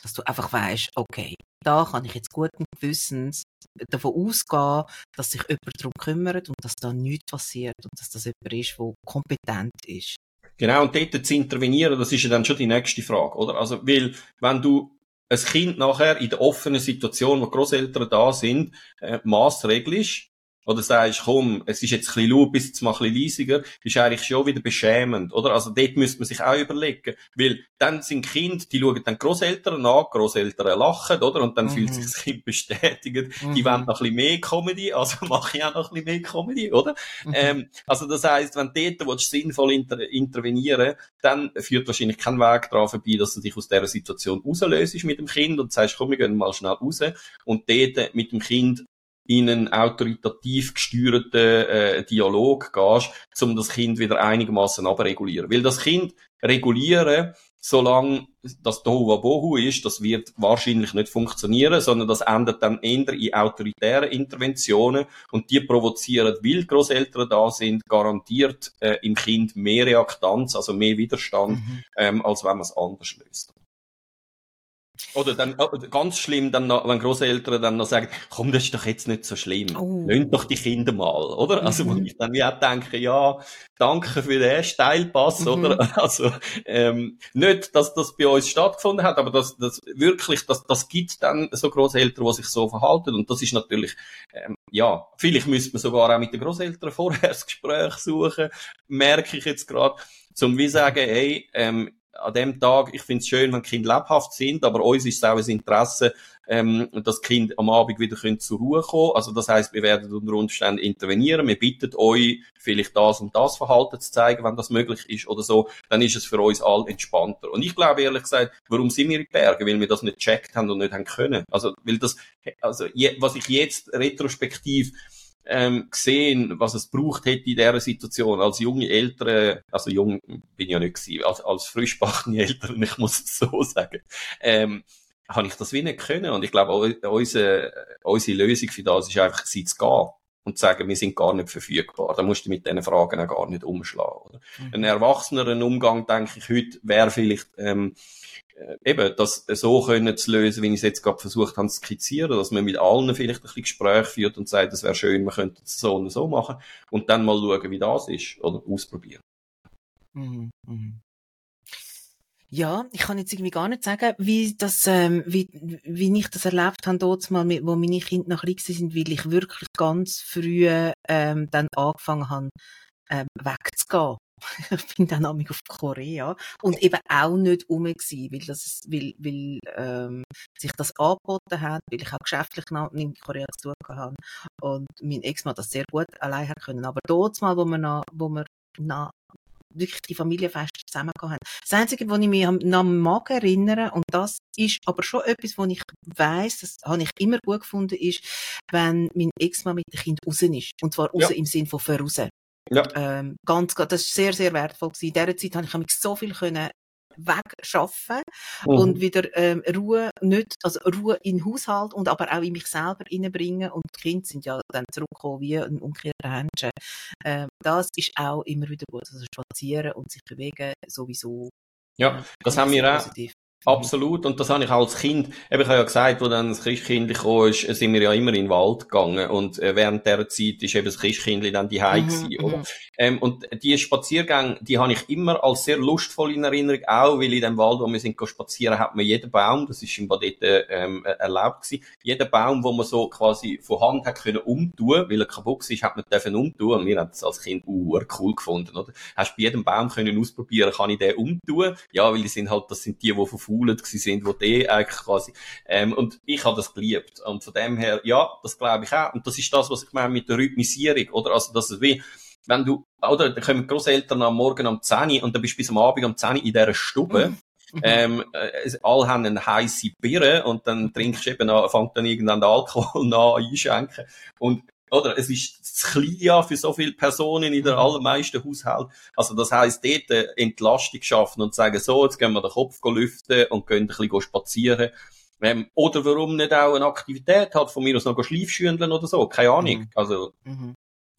Speaker 1: Dass du einfach weißt, okay, da kann ich jetzt guten Gewissens davon ausgehen, dass sich jemand darum kümmert und dass da nichts passiert und dass das jemand ist, der kompetent ist.
Speaker 2: Genau, und dort zu intervenieren, das ist ja dann schon die nächste Frage, oder? Also, weil, wenn du ein Kind nachher in der offenen Situation, wo die Grosseltern da sind, äh, maßregelst, oder sagst, komm, es ist jetzt ein bisschen laut, bis jetzt mal ein bisschen leisiger, ist eigentlich schon wieder beschämend, oder? Also dort müsste man sich auch überlegen, weil dann sind Kinder, die schauen dann die Grosseltern an, die Grosseltern lachen, oder? Und dann
Speaker 1: Mhm.
Speaker 2: fühlt sich das Kind bestätigt, die
Speaker 1: Mhm.
Speaker 2: wollen noch ein bisschen mehr Comedy, also mache ich auch noch ein bisschen mehr Comedy, oder?
Speaker 1: Mhm.
Speaker 2: Ähm, also das heisst, wenn du dort willst, sinnvoll inter intervenieren dann führt wahrscheinlich kein Weg daran vorbei, dass du dich aus dieser Situation rauslöst mit dem Kind und sagst, komm, wir gehen mal schnell raus und dort mit dem Kind in einen autoritativ gesteuerten äh, Dialog gehst, um das Kind wieder einigermaßen abregulieren. Weil das Kind regulieren, solange das Tohuwabohu ist, das wird wahrscheinlich nicht funktionieren, sondern das endet dann eher in autoritären Interventionen und die provozieren, weil Großeltern da sind, garantiert äh, im Kind mehr Reaktanz, also mehr Widerstand,
Speaker 1: Mhm.
Speaker 2: ähm, als wenn man es anders löst. Oder dann, oh, ganz schlimm, dann noch, wenn Großeltern dann noch sagen, komm, das ist doch jetzt nicht so schlimm. Oh. Lönt doch die Kinder mal, oder? Also, wo mhm. ich dann wie auch denke, ja, danke für den Steilpass, mhm. oder? Also, ähm, nicht, dass das bei uns stattgefunden hat, aber das, das wirklich, das, das gibt dann so Großeltern, die sich so verhalten. Und das ist natürlich, ähm, ja, vielleicht müsste man sogar auch mit den Großeltern vorher das Gespräch suchen, merke ich jetzt gerade, zum wie sagen, hey, ähm, an dem Tag, ich finde es schön, wenn Kinder lebhaft sind, aber uns ist es auch ein Interesse, ähm, dass Kind am Abend wieder können zur Ruhe kommen. Also das heißt, wir werden unter Umständen intervenieren. Wir bitten euch, vielleicht das und das Verhalten zu zeigen, wenn das möglich ist oder so. Dann ist es für uns all entspannter. Und ich glaube ehrlich gesagt, warum sind wir in Bergen? Weil wir das nicht checkt haben und nicht haben können. Also, weil das, also, je, was ich jetzt retrospektiv ähm, gesehen, was es braucht hätte in dieser Situation. Als junge Eltern, also jung bin ich ja nicht gewesen, als, als frischbackene Eltern, ich muss es so sagen, ähm, habe ich das wie nicht können. Und ich glaube, unsere, unsere Lösung für das ist einfach, sie zu gehen und sagen, wir sind gar nicht verfügbar. Da musst du mit diesen Fragen auch gar nicht umschlagen. Oder? Mhm. Ein erwachseneren Umgang, denke ich, heute wäre vielleicht ähm, äh, eben das so können zu lösen, wie ich es jetzt gerade versucht habe zu skizzieren, dass man mit allen vielleicht ein bisschen Gespräch führt und sagt, es wäre schön, man könnte es so und so machen und dann mal schauen, wie das ist oder ausprobieren. Mhm. Mhm.
Speaker 1: Ja, ich kann jetzt irgendwie gar nicht sagen, wie das, ähm, wie, wie ich das erlebt habe dort mal, wo meine Kinder noch klein sind, weil ich wirklich ganz früh ähm, dann angefangen habe, ähm, wegzugehen. ich bin dann auf Korea und eben auch nicht rum gewesen, weil das, weil, weil, ähm, sich das angeboten hat, weil ich auch geschäftlich in Korea zu tun habe und mein Ex-Mann das sehr gut allein hat können. Aber dort mal, wo wir noch, wo wir noch wirklich die Familienfeste zusammen haben. Das Einzige, wo ich mich am mag erinnern, und das ist aber schon etwas, wo ich weiss, das habe ich immer gut gefunden, ist, wenn mein Ex-Mann mit dem Kind raus ist. Und zwar raus ja. im Sinn von voraus. Ja. Ähm, ganz, das ist sehr, sehr wertvoll gewesen. In dieser Zeit habe ich mich so viel können wegschaffen mhm. und wieder ähm, Ruhe nicht, also Ruhe in den Haushalt und aber auch in mich selber reinbringen und die Kinder sind ja dann zurückgekommen wie ein umgekehrter Händchen. Ähm, das ist auch immer wieder gut, also spazieren und sich bewegen sowieso.
Speaker 2: Ja, das haben wir auch. Positiv. Absolut. Und das habe ich als Kind, eben, ich habe ja gesagt, wo dann das Christkind gekommen ist, sind wir ja immer in den Wald gegangen. Und äh, während dieser Zeit ist eben das Christkind dann die mhm, gewesen, oder? Mhm. Ähm, und die Spaziergänge, die habe ich immer als sehr lustvoll in Erinnerung, auch weil in dem Wald, wo wir sind spazieren, hat man jeden Baum, das ist im Badette ähm, erlaubt gewesen, jeden Baum, wo man so quasi von Hand hat können umtun, weil er kaputt ist, hat man dürfen umtun. Und wir haben das als Kind uh, cool gefunden, oder? Hast du bei jedem Baum können ausprobieren, kann ich den umtun? Ja, weil die sind halt, das sind die, die von geschult sind, wo die eigentlich quasi, ähm, und ich habe das geliebt. Und von dem her, ja, das glaube ich auch. Und das ist das, was ich meine mit der Rhythmisierung, oder? Also, dass es wie, wenn du, oder, dann kommen Großeltern am Morgen um 10 und dann bist du bis am Abend um 10 in dieser Stube. Mhm. Ähm, äh, alle haben eine heiße Birne und dann trinkst du eben, an, fängt dann irgendwann der Alkohol an einschenken. Und oder? Es ist zu klein ja für so viele Personen in den mhm. allermeisten Haushalten. Also das heisst, dort eine Entlastung schaffen und sagen, so, jetzt gehen wir den Kopf lüften und gehen ein bisschen spazieren. Ähm, oder warum nicht auch eine Aktivität hat, von mir aus noch Schleifschündeln oder so, keine Ahnung. Mhm. Also, mhm.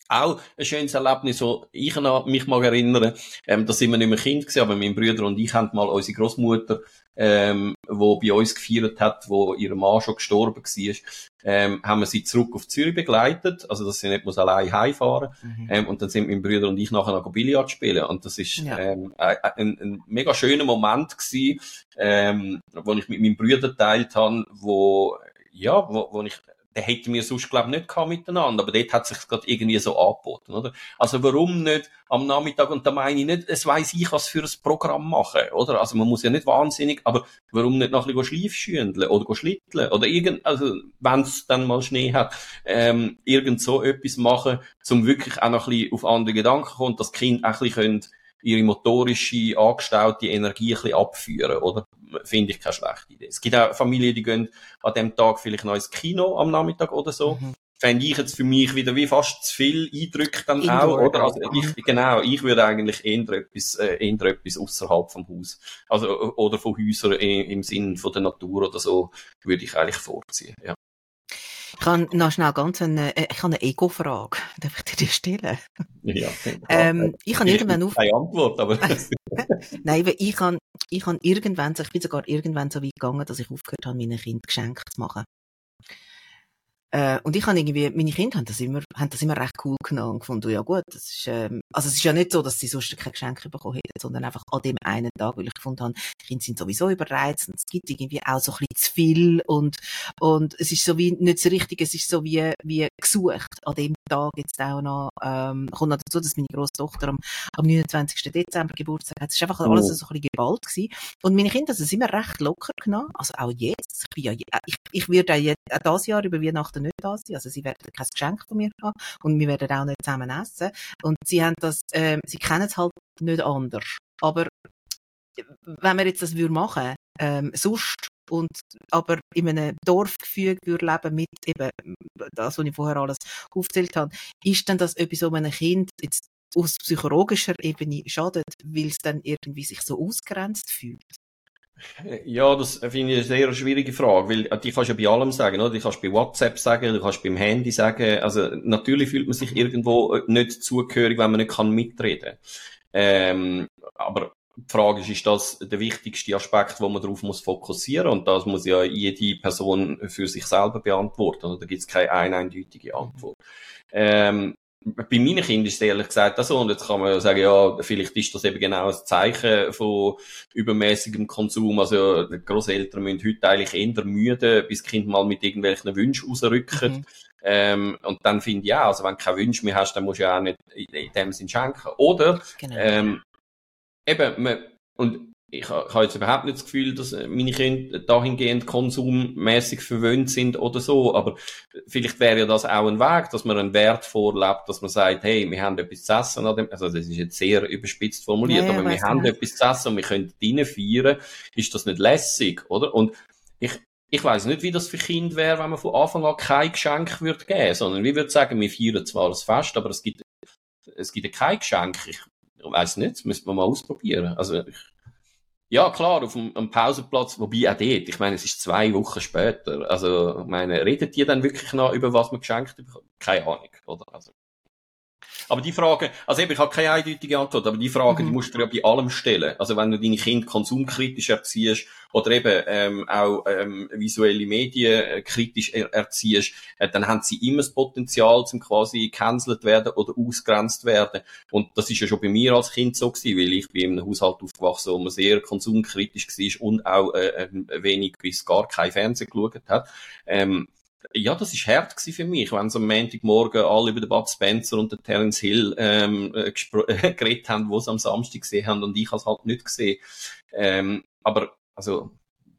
Speaker 2: Auch ein schönes Erlebnis, wo ich mich mal erinnere, ähm, da sind wir nicht mehr Kind gewesen, aber mein Bruder und ich haben mal unsere Großmutter ähm, wo bei uns gefeiert hat, wo ihr Mann schon gestorben war, ähm, haben wir sie zurück auf Zürich begleitet, also dass sie nicht muss allein heimfahren mhm. ähm, und dann sind mein Bruder und ich nachher noch Billard spielen und das ist ja. ähm, ein, ein, mega schöner Moment gewesen, ähm, wo ich mit meinem Bruder teilt habe, wo ja, wo, wo ich den hätten wir sonst, glaube ich, nicht gehabt miteinander. Aber dort hat sich gerade irgendwie so angeboten, oder? Also warum nicht am Nachmittag, und da meine ich nicht, es weiss ich, was für ein Programm machen, oder? Also man muss ja nicht wahnsinnig, aber warum nicht noch ein bisschen Schleifschündeln oder schlitteln oder irgend, also wenn es dann mal Schnee hat, ähm, irgend so etwas machen, zum wirklich auch noch ein bisschen auf andere Gedanken kommen, dass die Kinder auch ein bisschen ihre motorische, angestaute Energie ein bisschen abführen, oder? Finde ich keine schlechte Idee. Es gibt auch Familien, die gehen an dem Tag vielleicht noch ins Kino am Nachmittag oder so. Mhm. Fände ich jetzt für mich wieder wie fast zu viel Eindrücke dann Indoor, auch, oder? Also ich, genau, ich würde eigentlich eher etwas, äh, eher etwas außerhalb vom Haus. Also, oder von Häusern im Sinn von der Natur oder so, würde ich eigentlich vorziehen, ja.
Speaker 1: Ich habe noch schnell ganz eine, äh, ich habe eine Ego-Frage. Darf ich dir die stellen?
Speaker 2: Ja.
Speaker 1: Ähm, ich habe irgendwann
Speaker 2: auf... Keine Antwort, aber...
Speaker 1: Nein, weil ich kann, ich kann irgendwann, ich bin sogar irgendwann so weit gegangen, dass ich aufgehört habe, meinen Kind Geschenke zu machen. Äh, und ich habe irgendwie, meine Kinder haben das immer, haben das immer recht cool genommen und gefunden, ja gut, das ist, ähm, also es ist ja nicht so, dass sie sonst kein Geschenk bekommen hätten, sondern einfach an dem einen Tag, weil ich gefunden habe, die Kinder sind sowieso überreizt und es gibt irgendwie auch so ein bisschen zu viel und, und es ist so wie, nicht so richtig, es ist so wie, wie gesucht. An dem Tag jetzt auch noch, ähm, kommt noch dazu, dass meine Großtochter am, am 29. Dezember Geburtstag hat. Es ist einfach oh. alles so ein bisschen gewalt gewesen. Und meine Kinder haben es immer recht locker genommen. Also auch jetzt. Ich bin ja, ich, ich werde auch, jetzt, auch dieses Jahr über Weihnachten nicht da sein. Also sie werden kein Geschenk von mir haben und wir werden auch nicht zusammen essen. Und sie haben das, ähm, sie kennen es halt nicht anders. Aber wenn wir jetzt das machen ähm, sonst und aber in einem Dorfgefüge würde leben mit eben das, was ich vorher alles aufgezählt habe, ist dann das etwas, wo einem Kind jetzt aus psychologischer Ebene schadet, weil es dann irgendwie sich so ausgrenzt fühlt?
Speaker 2: Ja, das finde ich eine sehr schwierige Frage, weil äh, die kannst du ja bei allem sagen, oder? Die kannst du bei WhatsApp sagen, du kannst beim Handy sagen. Also natürlich fühlt man sich irgendwo äh, nicht zugehörig, wenn man nicht kann mitreden. Ähm, aber die Frage ist, ist das der wichtigste Aspekt, wo man darauf muss fokussieren und das muss ja jede Person für sich selber beantworten. Oder da gibt es keine eindeutige Antwort. Ähm, bei meinen Kindern ist es ehrlich gesagt auch so. Und jetzt kann man ja sagen, ja, vielleicht ist das eben genau ein Zeichen von übermäßigem Konsum. Also, die Grosseltern müssen heute eigentlich eher müde, bis das Kind mal mit irgendwelchen Wünschen rausrücken. Mhm. Ähm, und dann finde ich auch, also wenn du keine Wünsche mehr hast, dann musst du ja auch nicht in dem Sinn schenken. Oder, genau. ähm, eben, man, und ich, habe jetzt überhaupt nicht das Gefühl, dass meine Kinder dahingehend konsummäßig verwöhnt sind oder so, aber vielleicht wäre ja das auch ein Weg, dass man einen Wert vorlebt, dass man sagt, hey, wir haben etwas zu essen an dem, also das ist jetzt sehr überspitzt formuliert, ja, aber wir haben nicht. etwas zu essen und wir können drinnen feiern, ist das nicht lässig, oder? Und ich, ich weiß nicht, wie das für Kinder wäre, wenn man von Anfang an kein Geschenk würde geben, sondern wir würden sagen, wir feiern zwar das Fest, aber es gibt, es gibt kein Geschenk. Ich weiß nicht, das müsste man mal ausprobieren. Also ich, ja, klar, auf dem, am Pausenplatz, wobei auch dort, ich meine, es ist zwei Wochen später. Also, ich meine, redet ihr dann wirklich noch über was man geschenkt bekommt? Keine Ahnung, oder? Also, aber die Frage, also eben, ich habe keine eindeutige Antwort, aber die Frage, mhm. die musst du ja bei allem stellen. Also wenn du deine Kinder konsumkritisch erziehst oder eben ähm, auch ähm, visuelle Medien äh, kritisch er erziehst, äh, dann haben sie immer das Potenzial, zum quasi cancelled werden oder ausgrenzt werden. Und das ist ja schon bei mir als Kind so gewesen, weil ich bin in einem Haushalt aufgewachsen, wo man sehr konsumkritisch war und auch äh, wenig bis gar kein Fernsehen geschaut hat. Ähm, ja, das ist hart für mich, wenn sie am Montagmorgen alle über den Bud Spencer und den Terence Hill ähm, äh, geredet haben, wo sie am Samstag gesehen haben und ich habe es halt nicht gesehen. Ähm, aber also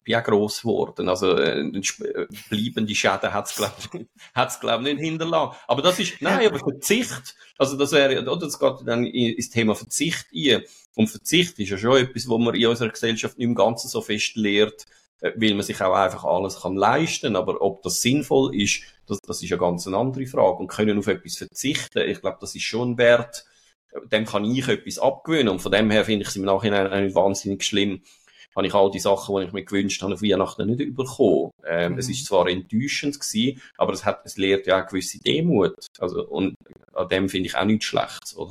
Speaker 2: bin auch gross geworden. Also äh, äh bleibende Schäden hat es glaube ich, glaub, nicht hinterlassen. Aber das ist, nein, aber Verzicht, also das wäre, oder das geht dann ins Thema Verzicht ein. Und Verzicht ist ja schon etwas, wo man in unserer Gesellschaft nicht im Ganzen so fest lehrt, weil man sich auch einfach alles kann leisten. Aber ob das sinnvoll ist, das, das ist eine ganz andere Frage. Und können auf etwas verzichten, ich glaube, das ist schon Wert, dem kann ich etwas abgewöhnen. Und von dem her finde ich es im Nachhinein nicht wahnsinnig schlimm, habe ich all die Sachen, die ich mir gewünscht habe, auf Weihnachten nicht bekommen. Ähm, mhm. Es ist zwar enttäuschend gewesen, aber es hat, es lehrt ja auch gewisse Demut. Also, und an dem finde ich auch nichts Schlechtes, oder?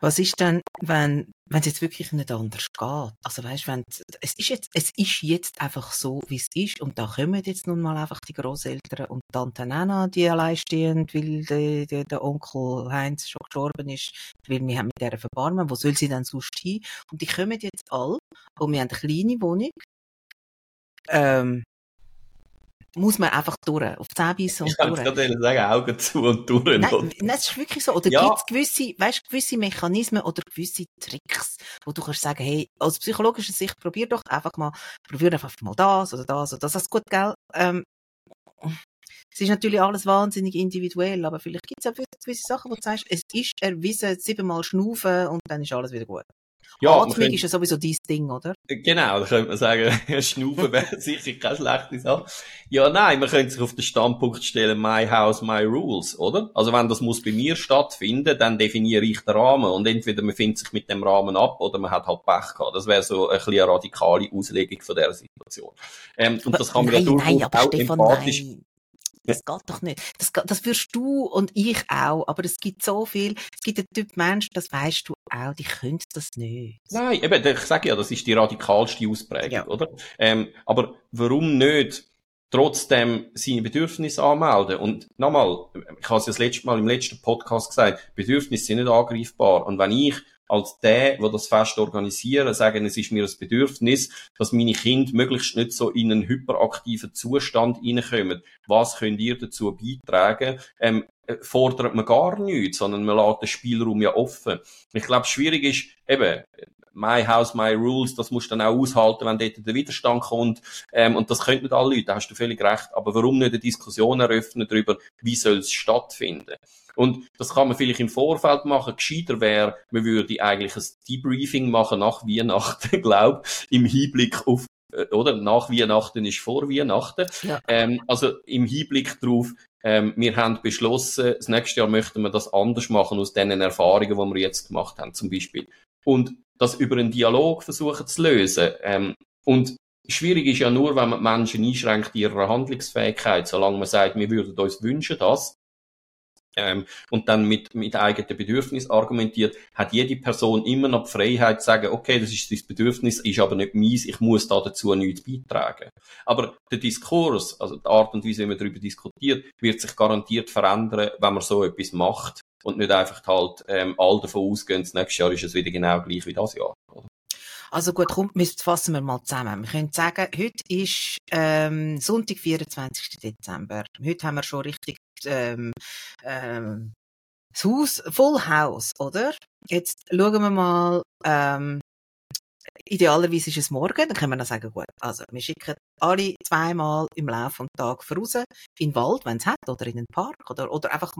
Speaker 1: Was ist denn, wenn, wenn es jetzt wirklich nicht anders geht? Also weißt, wenn es ist jetzt, es ist jetzt einfach so, wie es ist, und da kommen jetzt nun mal einfach die Großeltern und Tante Nana, die alleinstehend, weil der, der, der Onkel Heinz schon gestorben ist, weil wir haben mit der verbarmen, wo soll sie denn sonst hin? Und die kommen jetzt all, und wir haben eine kleine Wohnung, ähm, muss man einfach durch, auf 10 Bissen und
Speaker 2: ich durch. Ich kann gerade sagen, Augen zu und durch.
Speaker 1: Nein, das ist wirklich so. Oder ja. gibt es gewisse, weißt, gewisse Mechanismen oder gewisse Tricks, wo du kannst sagen, hey, aus psychologischer Sicht, probier doch einfach mal, probier einfach mal das oder das oder das. Das ist gut, gell? Ähm, es ist natürlich alles wahnsinnig individuell, aber vielleicht gibt es auch gewisse Sachen, wo du sagst, es ist erwiesen, siebenmal schnaufen und dann ist alles wieder gut. Ja, Atmung ist ja sowieso dein Ding, oder?
Speaker 2: Genau, da könnte man sagen, Schnaufen wäre sicher keine schlechte Sache. Ja, nein, man könnte sich auf den Standpunkt stellen, my house, my rules, oder? Also wenn das muss bei mir stattfinden, dann definiere ich den Rahmen und entweder man findet sich mit dem Rahmen ab oder man hat halt Pech gehabt. Das wäre so ein eine radikale Auslegung von dieser Situation. Ähm, und das kann man
Speaker 1: nein,
Speaker 2: ja durchaus
Speaker 1: nein, aber
Speaker 2: auch
Speaker 1: Stefan, empathisch... Nein. Das geht doch nicht. Das, das wirst du und ich auch, aber es gibt so viel, es gibt einen Typ Mensch, das weißt du auch, die können das nicht.
Speaker 2: Nein, eben, ich sage ja, das ist die radikalste Ausprägung, ja. oder? Ähm, aber warum nicht trotzdem seine Bedürfnisse anmelden? Und nochmal, ich habe es ja das letzte Mal im letzten Podcast gesagt, Bedürfnisse sind nicht angreifbar. Und wenn ich als der, der das Fest organisieren, sagen, es ist mir ein Bedürfnis, dass meine Kinder möglichst nicht so in einen hyperaktiven Zustand reinkommen. Was könnt ihr dazu beitragen? Ähm, äh, fordert man gar nichts, sondern man lässt den Spielraum ja offen. Ich glaube, schwierig ist, eben, My House, My Rules, das musst du dann auch aushalten, wenn dort der Widerstand kommt. Ähm, und das können nicht alle Leute, da hast du völlig recht. Aber warum nicht eine Diskussion eröffnen darüber, wie soll es stattfinden? Und das kann man vielleicht im Vorfeld machen. Gescheiter wäre, man würde eigentlich ein Debriefing machen nach Weihnachten, glaub, im Hinblick auf äh, oder nach Weihnachten ist vor Weihnachten. Ja. Ähm, also im Hinblick darauf, ähm, wir haben beschlossen, das nächste Jahr möchten wir das anders machen aus den Erfahrungen, die wir jetzt gemacht haben, zum Beispiel. Und das über einen Dialog versuchen zu lösen. Ähm, und schwierig ist ja nur, wenn man Menschen einschränkt in ihrer Handlungsfähigkeit, solange man sagt, wir würden uns wünschen, dass ähm, und dann mit, mit eigenen Bedürfnis argumentiert, hat jede Person immer noch die Freiheit zu sagen, okay, das ist das Bedürfnis, ist aber nicht meins, ich muss da dazu nichts beitragen. Aber der Diskurs, also die Art und Weise, wie man darüber diskutiert, wird sich garantiert verändern, wenn man so etwas macht und nicht einfach halt ähm, all davon ausgehen, das nächste Jahr ist es wieder genau gleich wie das Jahr. Oder?
Speaker 1: Also gut, komm, fassen wir mal zusammen. Wir können sagen, heute ist ähm, Sonntag, 24. Dezember. Heute haben wir schon richtig ähm, ähm, das Haus, Full House, oder? Jetzt schauen wir mal, ähm, idealerweise ist es morgen, dann können wir dann sagen, gut, also wir schicken alle zweimal im Laufe des Tages raus, in den Wald, wenn es hat, oder in den Park, oder, oder einfach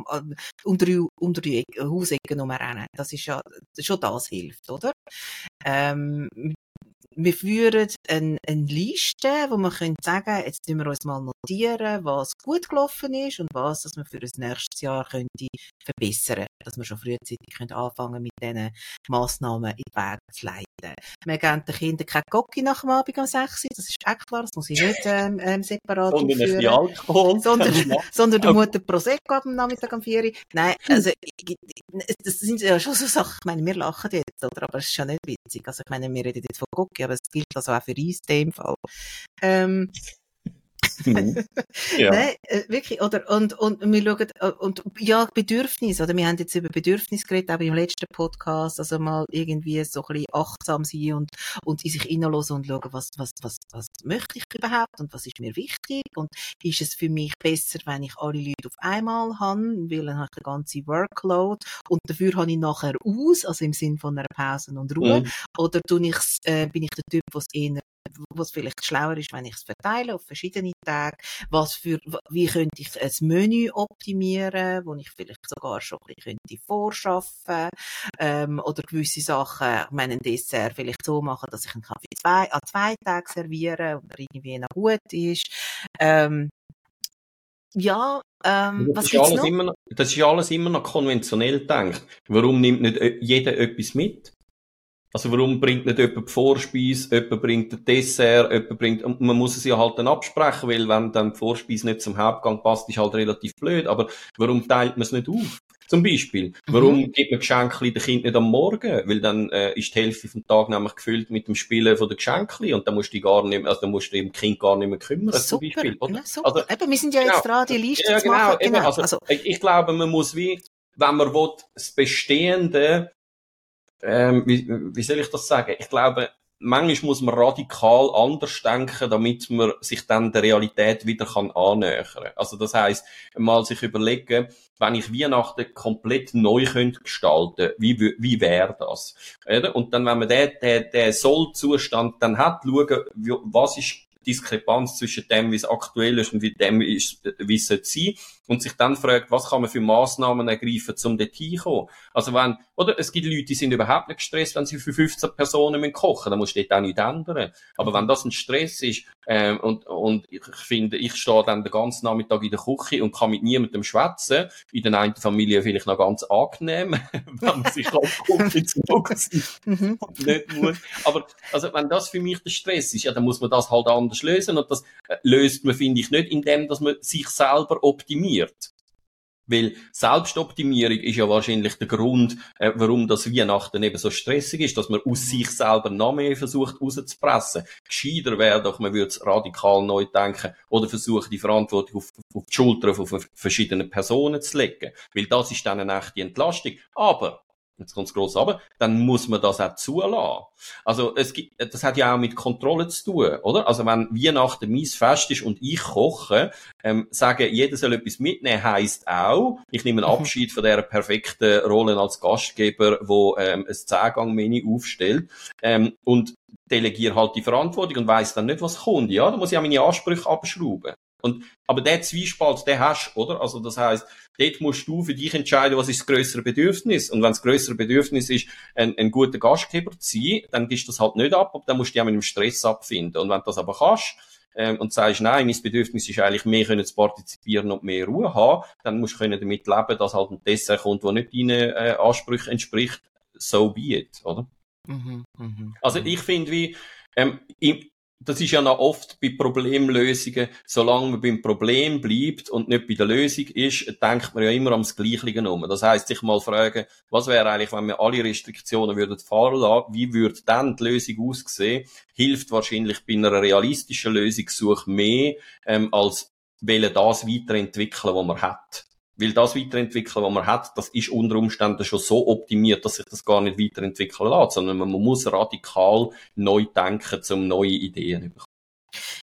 Speaker 1: unter die, unter die Hausecken rumrennen. Das ist ja, schon das hilft, oder? Ähm, wir führen eine, eine Liste, wo wir können sagen, jetzt müssen wir uns mal notieren, was gut gelaufen ist und was, dass wir für das nächste Jahr könnte verbessern, dass wir schon frühzeitig können anfangen mit diesen Massnahmen in die Wege zu leiten. Wir geben den Kindern keine Gocki nach dem Abend um 6 Uhr, das ist echt klar, das muss ich nicht ähm, ähm, separat
Speaker 2: sondern aufführen. Alkohol.
Speaker 1: Sondern, sondern du musst Prosecco am Nachmittag um 4 Uhr. Nein, also das sind ja schon so Sachen, ich meine, wir lachen jetzt, oder? aber es ist ja nicht witzig. Also ich meine, wir reden jetzt von Gocki, aber es gilt also auch für uns in dem Fall. Ähm, Mhm. ja. Nein, äh, wirklich, oder, und, und wir schauen, äh, und, ja, Bedürfnis, oder wir haben jetzt über Bedürfnis geredet, auch im letzten Podcast, also mal irgendwie so ein bisschen achtsam sein und, und in sich hineinlassen und schauen, was, was, was, was möchte ich überhaupt und was ist mir wichtig und ist es für mich besser, wenn ich alle Leute auf einmal habe, weil dann habe ich den ganzen Workload und dafür habe ich nachher aus, also im Sinn von einer Pause und Ruhe, mhm. oder tue ich, äh, bin ich der Typ, was eher was vielleicht schlauer ist, wenn ich es verteile auf verschiedene Tage, was für, wie könnte ich ein Menü optimieren, wo ich vielleicht sogar schon ein bisschen könnte vorschaffen, ähm, oder gewisse Sachen, ich meine, ein Dessert vielleicht so machen, dass ich einen Kaffee zwei, an zwei Tagen serviere und er irgendwie noch gut ist, ähm, ja, ähm,
Speaker 2: was ist alles noch? Immer noch? Das ist alles immer noch konventionell gedacht. Warum nimmt nicht jeder etwas mit? Also warum bringt nicht jemand die Vorspeise, jemand bringt ein Dessert, jemand bringt, und man muss es ja halt dann absprechen, weil wenn dann die Vorspeise nicht zum Hauptgang passt, ist halt relativ blöd, aber warum teilt man es nicht auf? Zum Beispiel, warum mhm. gibt man Geschenke den Kind nicht am Morgen? Weil dann äh, ist die Hälfte vom Tag nämlich gefüllt mit dem Spielen von den Geschenken und dann musst du gar nicht mehr, also dann musst du dem Kind gar nicht mehr kümmern, super. zum Beispiel. Oder? Ja,
Speaker 1: super. Also, eben, wir sind ja jetzt genau. dran, die Liste ja,
Speaker 2: genau, zu machen. Genau. Also, also, ich, ich glaube, man muss wie, wenn man will, das Bestehende ähm, wie, wie soll ich das sagen? Ich glaube, manchmal muss man radikal anders denken, damit man sich dann der Realität wieder kann annähern. Also das heißt, mal sich überlegen, wenn ich Weihnachten komplett neu könnte gestalten, wie wie wäre das? Und dann, wenn man den den, den Sollzustand dann hat, schauen, was ist Diskrepanz zwischen dem, wie es aktuell ist und wie dem wie es sein und sich dann fragt, was kann man für Massnahmen ergreifen, um dort hinzukommen. Also wenn, oder es gibt Leute, die sind überhaupt nicht gestresst, wenn sie für 15 Personen müssen kochen, dann muss du dort auch nicht ändern. Aber wenn das ein Stress ist, ähm, und, und ich finde, ich stehe dann den ganzen Nachmittag in der Küche und kann mit niemandem schwätzen, in der einen Familie vielleicht noch ganz angenehm, wenn man sich zum mhm. und nicht muss. Aber, also, wenn das für mich der Stress ist, ja, dann muss man das halt anders lösen und das äh, löst man, finde ich, nicht indem, dass man sich selber optimiert. Weil Selbstoptimierung ist ja wahrscheinlich der Grund, äh, warum das Weihnachten eben so stressig ist, dass man aus mhm. sich selber noch mehr versucht rauszupressen. Gescheiter wäre doch, man würde es radikal neu denken oder versuchen, die Verantwortung auf, auf die Schultern von verschiedenen Personen zu legen. Weil das ist dann eine echte Entlastung. Aber jetzt kommt's gross aber, dann muss man das auch zulassen. Also es gibt, das hat ja auch mit Kontrolle zu tun, oder? Also wenn Weihnachten mein Fest ist und ich koche, ähm, sagen, jeder soll etwas mitnehmen, heisst auch, ich nehme einen mhm. Abschied von der perfekten Rolle als Gastgeber, wo ähm, ein Zehngang-Menü aufstellt ähm, und delegiere halt die Verantwortung und weiss dann nicht, was kommt. Ja, da muss ich auch meine Ansprüche abschrauben. Und, aber der Zwiespalt, der hast, oder? Also, das heißt, dort musst du für dich entscheiden, was ist das größere Bedürfnis. Und wenn das größere Bedürfnis ist, ein, ein guter Gastgeber zu sein, dann gibst du das halt nicht ab, aber dann musst du dich auch mit dem Stress abfinden. Und wenn du das aber kannst, ähm, und sagst, nein, mein Bedürfnis ist eigentlich mehr können zu partizipieren und mehr Ruhe haben, dann musst du können damit leben, dass halt ein Dessert kommt, der nicht deinen äh, Ansprüchen entspricht, so be it, oder? Mhm, mh, also ich finde wie, ähm, im, das ist ja noch oft bei Problemlösungen, solange man beim Problem bleibt und nicht bei der Lösung ist, denkt man ja immer am Gleichen um. Das heißt, sich mal fragen, was wäre eigentlich, wenn wir alle Restriktionen würden fahren lassen, wie würde dann die Lösung aussehen? Hilft wahrscheinlich bei einer realistischen Lösungssuche mehr, ähm, als wollen das weiterentwickeln, was man hat. Weil das weiterentwickeln, was man hat, das ist unter Umständen schon so optimiert, dass sich das gar nicht weiterentwickeln lässt, sondern man muss radikal neu denken, um neue Ideen zu bekommen.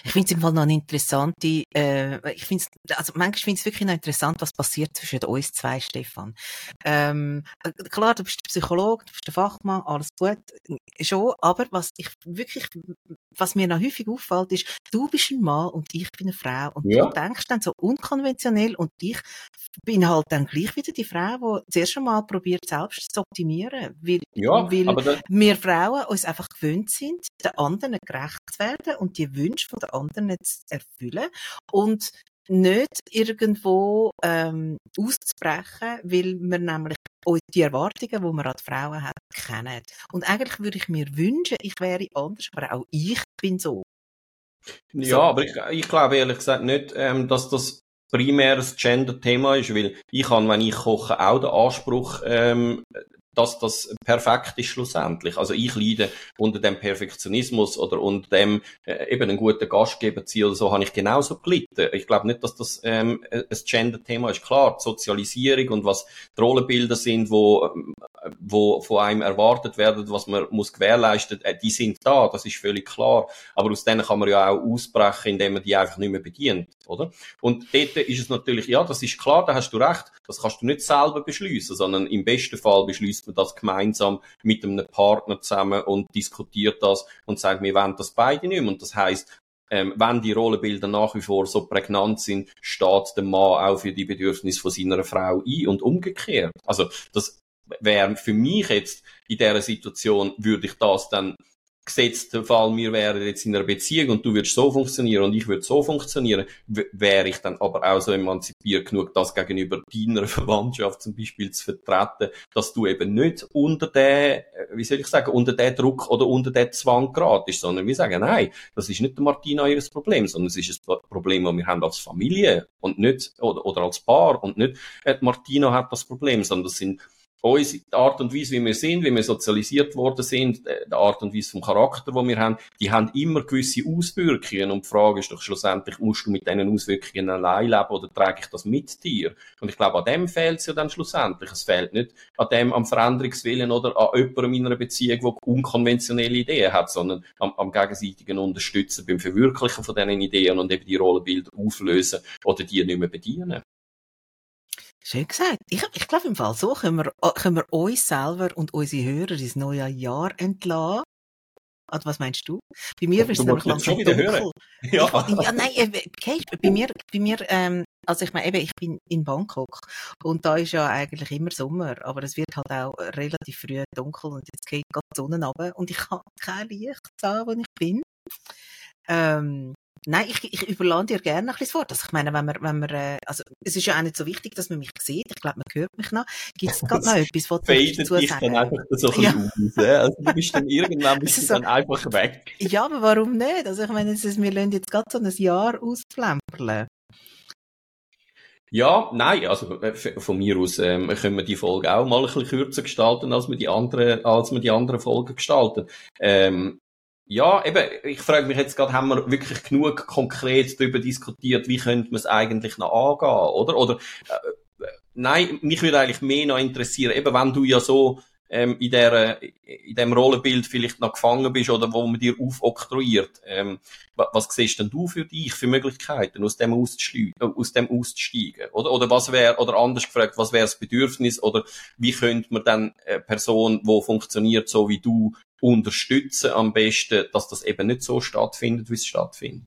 Speaker 1: Ich finde es im Fall noch eine interessante, äh, ich finde also manchmal finde ich es wirklich noch interessant, was passiert zwischen uns zwei, Stefan. Ähm, äh, klar, du bist der Psychologe, du bist der Fachmann, alles gut, schon, aber was ich wirklich, was mir noch häufig auffällt, ist, du bist ein Mann und ich bin eine Frau und ja. du denkst dann so unkonventionell und ich bin halt dann gleich wieder die Frau, die zuerst einmal probiert, selbst zu optimieren, weil, ja, weil wir Frauen uns einfach gewöhnt sind, den anderen gerecht zu werden und die Wünsche von den anderen zu erfüllen und nicht irgendwo ähm, auszubrechen, weil wir nämlich die Erwartungen, die man an die Frauen hat, kennen. Und eigentlich würde ich mir wünschen, ich wäre anders, aber auch ich bin so.
Speaker 2: Ja, so. aber ich, ich glaube ehrlich gesagt nicht, ähm, dass das primäres Gender-Thema ist, weil ich habe, wenn ich koche, auch den Anspruch, ähm, dass das perfekt ist schlussendlich. Also ich leide unter dem Perfektionismus oder unter dem äh, eben einen guten Gastgeber ziehen oder so, habe ich genauso gelitten. Ich glaube nicht, dass das ähm, ein Gender-Thema ist. Klar, die Sozialisierung und was die Rollenbilder sind, wo, wo von einem erwartet werden, was man muss gewährleisten, äh, die sind da, das ist völlig klar. Aber aus denen kann man ja auch ausbrechen, indem man die einfach nicht mehr bedient, oder? Und dort ist es natürlich, ja, das ist klar, da hast du recht, das kannst du nicht selber beschließen, sondern im besten Fall beschließt man das gemeinsam mit einem Partner zusammen und diskutiert das und sagt, wir wollen das beide nicht mehr. Und das heißt, ähm, wenn die Rollenbilder nach wie vor so prägnant sind, steht der Mann auch für die Bedürfnisse von seiner Frau ein und umgekehrt. Also das wäre für mich jetzt in dieser Situation, würde ich das dann gesetzten Fall, wir wären jetzt in einer Beziehung und du würdest so funktionieren und ich würde so funktionieren, wäre ich dann aber auch so emanzipiert genug, das gegenüber deiner Verwandtschaft zum Beispiel zu vertreten, dass du eben nicht unter der, wie soll ich sagen, unter der Druck oder unter der Zwang geratest, sondern wir sagen, nein, das ist nicht der Martina ihr Problem, sondern es ist ein Problem, das wir haben als Familie und nicht, oder, oder als Paar und nicht, äh, Martina hat das Problem, sondern das sind uns, die Art und Weise, wie wir sind, wie wir sozialisiert worden sind, äh, die Art und Weise vom Charakter, wo wir haben, die haben immer gewisse Auswirkungen. Und die Frage ist doch schlussendlich, musst du mit diesen Auswirkungen allein leben oder trage ich das mit dir? Und ich glaube, an dem fehlt es ja dann schlussendlich. Es fehlt nicht an dem, am Veränderungswillen oder an jemandem in einer Beziehung, der unkonventionelle Ideen hat, sondern am, am gegenseitigen Unterstützen beim Verwirklichen von diesen Ideen und eben die Rollenbilder auflösen oder die nicht mehr bedienen.
Speaker 1: Schön gesagt. Ich, ich glaube, im Fall so können wir, äh, können wir uns selber und unsere Hörer ins neue Jahr entlassen. Also, was meinst du? Bei mir
Speaker 2: ist es nämlich langsam
Speaker 1: dunkel. Ja. ja, nein, okay, äh, bei mir, bei mir ähm, also ich meine, eben, ich bin in Bangkok und da ist ja eigentlich immer Sommer, aber es wird halt auch relativ früh dunkel und jetzt geht gerade die Sonne runter und ich habe kein Licht da, wo ich bin. Ähm, Nein, ich, ich überlade dir gerne ein bisschen das Wort. Also ich meine, wenn man, wenn man, äh, also es ist ja auch nicht so wichtig, dass man mich sieht. Ich glaube, man hört mich noch. Gibt es gerade noch etwas, was
Speaker 2: du dazu sagen? dann einfach so ein ja. aus. Also du bist dann irgendwann bist du so, dann einfach weg.
Speaker 1: Ja, aber warum nicht? Also ich meine, ist, wir lassen jetzt gerade so ein Jahr ausplempern.
Speaker 2: Ja, nein, also äh, von mir aus ähm, können wir die Folge auch mal ein bisschen kürzer gestalten, als wir die anderen, als wir die anderen Folgen gestalten. Ähm, ja, eben, ich frage mich jetzt gerade, haben wir wirklich genug konkret darüber diskutiert, wie könnte man es eigentlich noch angehen, oder? Oder, äh, äh, nein, mich würde eigentlich mehr noch interessieren, eben wenn du ja so ähm, in, der, in dem Rollenbild vielleicht noch gefangen bist oder wo man dir aufoktroyiert, ähm, was siehst denn du für dich für Möglichkeiten, aus dem äh, aus dem auszusteigen? Oder, oder was wäre, oder anders gefragt, was wäre das Bedürfnis oder wie könnte man dann eine Person, die funktioniert so wie du, unterstützen am besten, dass das eben nicht so stattfindet, wie es stattfindet?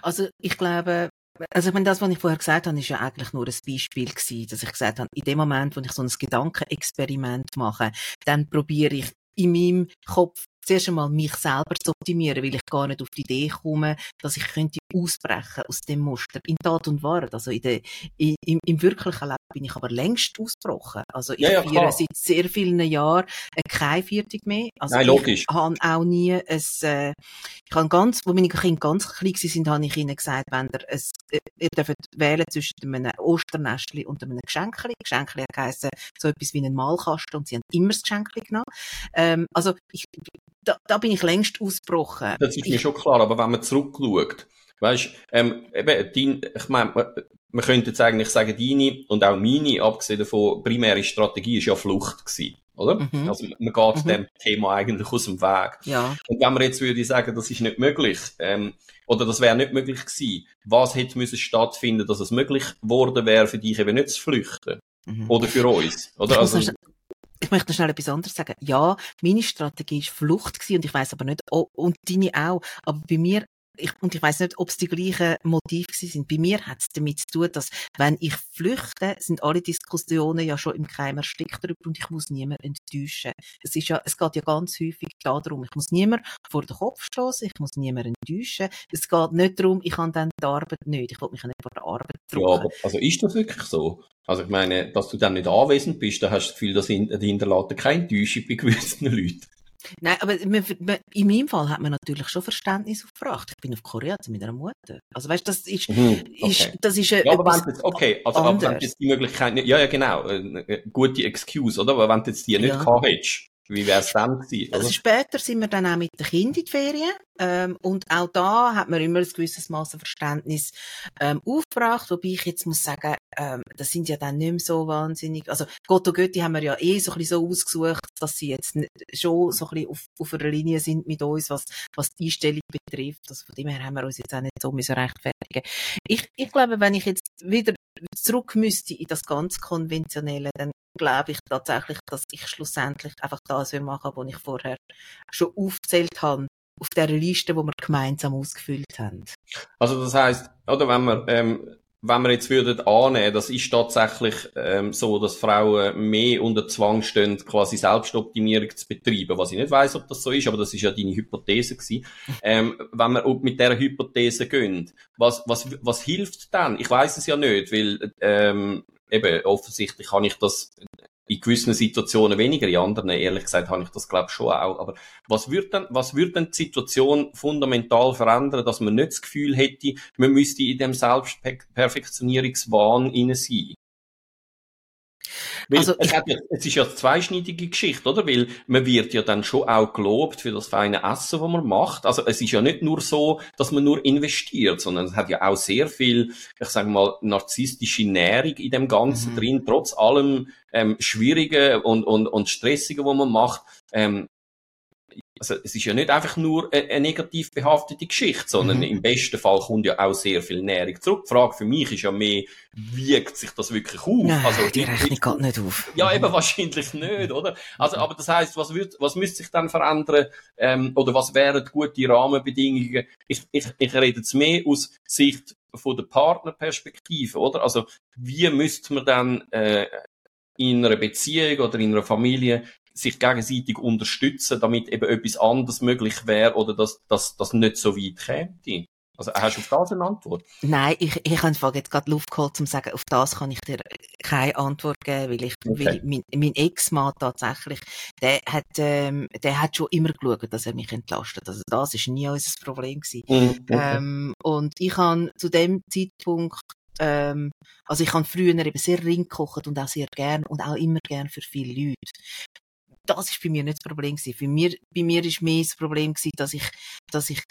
Speaker 1: Also ich glaube, also ich meine, das, was ich vorher gesagt habe, ist ja eigentlich nur ein Beispiel gewesen, dass ich gesagt habe, in dem Moment, wo ich so ein Gedankenexperiment mache, dann probiere ich in meinem Kopf zuerst einmal mich selber zu optimieren, weil ich gar nicht auf die Idee komme, dass ich könnte ausbrechen aus dem Muster. In Tat und Wahrheit, also in der, in, im, im wirklichen Leben bin ich aber längst ausgebrochen. Also ich ja, ja, feiere seit sehr vielen Jahren keine Viertung mehr. Also
Speaker 2: Nein, logisch.
Speaker 1: Ich habe auch nie ein, äh, ich habe ganz, wo meine Kinder ganz klein sind, habe ich ihnen gesagt, wenn ihr, ein, äh, ihr dürft wählen zwischen einem Osternestli und einem Geschenkli. Geschenkli heisst so etwas wie ein Malkasten und sie haben immer das Geschenkli genommen. Ähm, also ich, da, da bin ich längst ausgebrochen.
Speaker 2: Das ist mir schon klar, aber wenn man zurückschaut, weißt, ähm, eben, dein, ich meine, man könnte jetzt eigentlich sagen, deine und auch meine, abgesehen davon, primäre Strategie ist ja Flucht gewesen. Oder? Mhm. Also, man geht mhm. dem Thema eigentlich aus dem Weg.
Speaker 1: Ja.
Speaker 2: Und wenn man jetzt würde sagen, das ist nicht möglich, ähm, oder das wäre nicht möglich gewesen, was hätte müssen stattfinden, dass es möglich geworden wäre, für dich eben nicht zu flüchten? Mhm. Oder für uns? Oder?
Speaker 1: Also, ich möchte noch schnell etwas anderes sagen. Ja, meine Strategie war Flucht und ich weiß aber nicht, oh, und deine auch. Aber bei mir ich, und ich weiß nicht, ob es die gleichen Motive sind. Bei mir hat es damit zu tun, dass, wenn ich flüchte, sind alle Diskussionen ja schon im Keim erstickt darüber und ich muss niemanden enttäuschen. Es ist ja, es geht ja ganz häufig darum, ich muss niemanden vor den Kopf stoßen, ich muss niemanden enttäuschen. Es geht nicht darum, ich kann dann die Arbeit nicht, ich will mich nicht vor der Arbeit drücken. Ja, aber,
Speaker 2: also ist das wirklich so? Also ich meine, dass du dann nicht anwesend bist, da hast du das Gefühl, dass hinterlassen keine Enttäuschung bei gewissen Leuten.
Speaker 1: Nein, aber in meinem Fall hat man natürlich schon Verständnis aufgebracht. Ich bin auf Korea mit einer Mutter. Also weißt, das ist, mhm, okay. ist das ist
Speaker 2: ja, aber wenn jetzt, okay, also aber wenn jetzt die Möglichkeit nicht, ja, ja, genau, eine gute Excuse, oder? Aber wenn du jetzt die nicht ja. gehabt hättest, wie wäre es dann gewesen?
Speaker 1: Also später sind wir dann auch mit den Kindern in die Ferien. Ähm, und auch da hat man immer ein gewisses Maß an Verständnis ähm, aufgebracht. Wobei ich jetzt muss sagen, ähm, das sind ja dann nicht mehr so wahnsinnig. Also Gott und Götti haben wir ja eh so ein bisschen so ausgesucht, dass sie jetzt schon so ein bisschen auf, auf einer Linie sind mit uns, was, was die Einstellung betrifft. Also von dem her haben wir uns jetzt auch nicht so müssen rechtfertigen. Ich, ich glaube, wenn ich jetzt wieder zurück müsste in das ganz Konventionelle, dann glaube ich tatsächlich, dass ich schlussendlich einfach das machen was ich vorher schon aufgezählt habe, auf der Liste, die wir gemeinsam ausgefüllt haben.
Speaker 2: Also das heißt, oder wenn wir ähm, wenn wir jetzt würden annehmen, das ist tatsächlich ähm, so, dass Frauen mehr unter Zwang stehen, quasi Selbstoptimierung zu betreiben. Was ich nicht weiß, ob das so ist, aber das ist ja deine Hypothese gewesen. Ähm, wenn wir mit dieser Hypothese gehen, was, was, was hilft dann? Ich weiß es ja nicht, weil ähm, eben offensichtlich kann ich das in gewissen Situationen weniger, in anderen, ehrlich gesagt, habe ich das glaube schon auch. Aber was würde denn, was würde denn die Situation fundamental verändern, dass man nicht das Gefühl hätte, man müsste in dem Selbstperfektionierungswahn innen sein? Weil also, es, hat, es ist ja eine zweischneidige Geschichte, oder? Weil man wird ja dann schon auch gelobt für das feine Essen, was man macht. Also es ist ja nicht nur so, dass man nur investiert, sondern es hat ja auch sehr viel, ich sage mal, narzisstische Nährung in dem Ganzen mhm. drin, trotz allem ähm, Schwierigen und, und, und Stressigen, was man macht. Ähm, also es ist ja nicht einfach nur eine, eine negativ behaftete Geschichte, sondern mhm. im besten Fall kommt ja auch sehr viel Nährung zurück. Die Frage für mich ist ja mehr, wiegt sich das wirklich auf?
Speaker 1: Nein, also, die Rechnung geht nicht auf.
Speaker 2: Ja, eben wahrscheinlich nicht, oder? Also, aber das heißt, was was müsste sich dann verändern, ähm, oder was wären gute Rahmenbedingungen? Ich, ich, ich rede jetzt mehr aus Sicht von der Partnerperspektive, oder? Also, wie müsste man dann äh, in einer Beziehung oder in einer Familie sich gegenseitig unterstützen, damit eben etwas anderes möglich wäre oder dass das nicht so weit käme? Also hast du auf das eine Antwort?
Speaker 1: Nein, ich, ich habe jetzt gerade Luft geholt, um zu sagen, auf das kann ich dir keine Antwort geben, weil ich, okay. weil mein, mein Ex-Mann tatsächlich, der hat, ähm, der hat schon immer geschaut, dass er mich entlastet. Also das ist nie unser Problem gewesen. Mhm. Okay. Ähm, und ich habe zu dem Zeitpunkt ähm, also ich habe früher eben sehr ring gekocht und auch sehr gern und auch immer gern für viele Leute das ist bei mir nicht das Problem gewesen. Für mir, bei mir ist mehr das Problem gewesen, dass ich, dass ich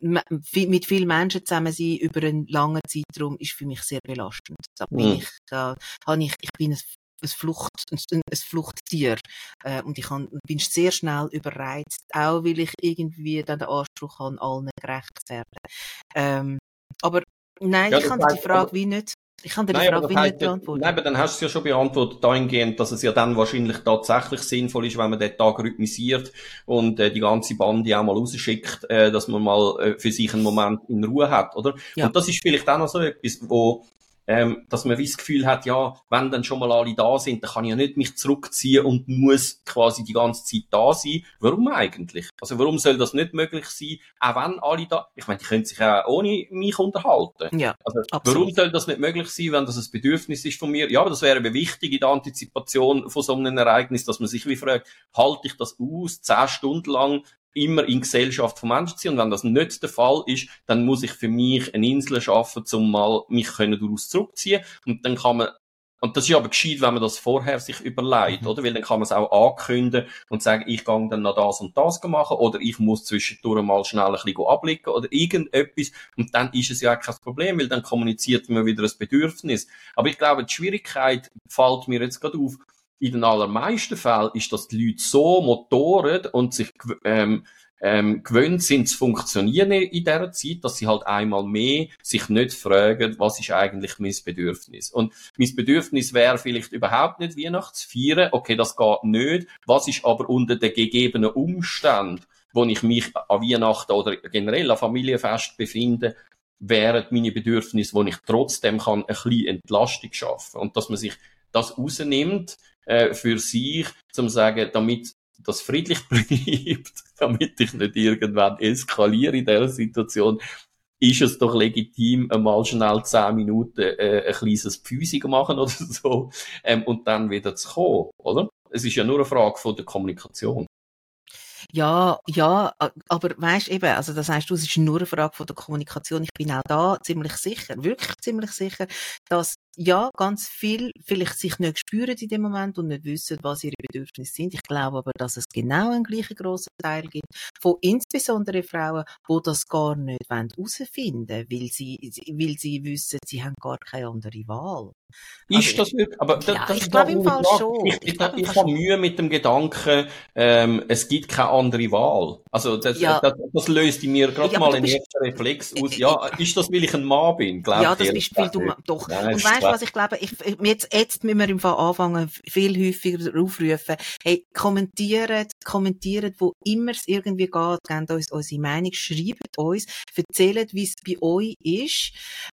Speaker 1: mit vielen Menschen zusammen sein über einen langen Zeitraum ist für mich sehr belastend. Da bin mhm. ich, da habe ich, ich bin ein ein, Flucht, ein, ein Fluchttier. Äh, und ich kann, bin sehr schnell überreizt, auch weil ich irgendwie dann den Anspruch habe, allen gerecht zu werden. Ähm, aber nein, ja, ich kann die Frage wie nicht ich kann dir die Frage nicht beantworten.
Speaker 2: Nein, aber dann hast du es ja schon beantwortet, dahingehend, dass es ja dann wahrscheinlich tatsächlich sinnvoll ist, wenn man den Tag rhythmisiert und äh, die ganze Bande auch mal rausschickt, äh, dass man mal äh, für sich einen Moment in Ruhe hat, oder? Ja. Und das ist vielleicht auch noch so etwas, wo ähm, dass man wie das Gefühl hat, ja, wenn dann schon mal alle da sind, dann kann ich ja nicht mich zurückziehen und muss quasi die ganze Zeit da sein. Warum eigentlich? Also warum soll das nicht möglich sein, auch wenn alle da, ich meine, die können sich auch ohne mich unterhalten.
Speaker 1: Ja,
Speaker 2: also, absolut. Warum soll das nicht möglich sein, wenn das ein Bedürfnis ist von mir? Ja, aber das wäre eben wichtig in der Antizipation von so einem Ereignis, dass man sich wie fragt, halte ich das aus, zehn Stunden lang immer in Gesellschaft von Menschen zu sein. Und wenn das nicht der Fall ist, dann muss ich für mich eine Insel schaffen, um mal mich können daraus zurückziehen. Und dann kann man und das ist aber gescheit, wenn man das vorher sich überlegt, mhm. oder? Weil dann kann man es auch ankündigen und sagen, ich gehe dann noch das und das machen, oder ich muss zwischendurch mal schnell ein bisschen ablicken, oder irgendetwas. Und dann ist es ja kein Problem, weil dann kommuniziert man wieder ein Bedürfnis. Aber ich glaube, die Schwierigkeit fällt mir jetzt gerade auf, in den allermeisten Fällen ist, dass die Leute so motoren und sich ähm, ähm, gewöhnt sind zu funktionieren in dieser Zeit, dass sie halt einmal mehr sich nicht fragen, was ist eigentlich mein Bedürfnis. Und mein Bedürfnis wäre vielleicht überhaupt nicht Weihnachtsfeiern, okay, das geht nicht. Was ist aber unter den gegebenen Umständen, wo ich mich an Weihnachten oder generell an Familienfest befinde, wären meine Bedürfnisse, wo ich trotzdem kann, ein bisschen Entlastung schaffen. Und dass man sich das rausnimmt äh, für sich, zum sagen, damit das friedlich bleibt, damit ich nicht irgendwann eskaliere in dieser Situation, ist es doch legitim, einmal schnell zehn Minuten äh, ein kleines Pfüsig machen oder so ähm, und dann wieder zu kommen, oder? Es ist ja nur eine Frage von der Kommunikation.
Speaker 1: Ja, ja, aber weißt eben, also das heißt, du, es ist nur eine Frage von der Kommunikation. Ich bin auch da ziemlich sicher, wirklich ziemlich sicher, dass ja, ganz viel vielleicht sich nicht spüren in dem Moment und nicht wissen, was ihre Bedürfnisse sind. Ich glaube aber, dass es genau einen gleichen grossen Teil gibt von insbesondere Frauen, die das gar nicht herausfinden wollen, weil sie, weil sie wissen, sie haben gar keine andere Wahl.
Speaker 2: Ist also, das wirklich? Aber
Speaker 1: ja, das, ich glaube im Fall schon.
Speaker 2: Ich, ich, ich, ich habe Mühe mit dem Gedanken, ähm, es gibt keine andere Wahl. Also das, ja. das, das löst in mir gerade ja, mal einen ersten Reflex aus. Ja, ist das, weil ich ein Mann bin?
Speaker 1: Glaub ja, das bist weil du doch. Nein, und weißt was ich glaube? Ich, jetzt, jetzt müssen wir im Fall anfangen, viel häufiger aufrufen. Hey, kommentiert, kommentiert, wo immer es irgendwie geht, gebt uns unsere Meinung, schreibt uns, erzählt, wie es bei euch ist.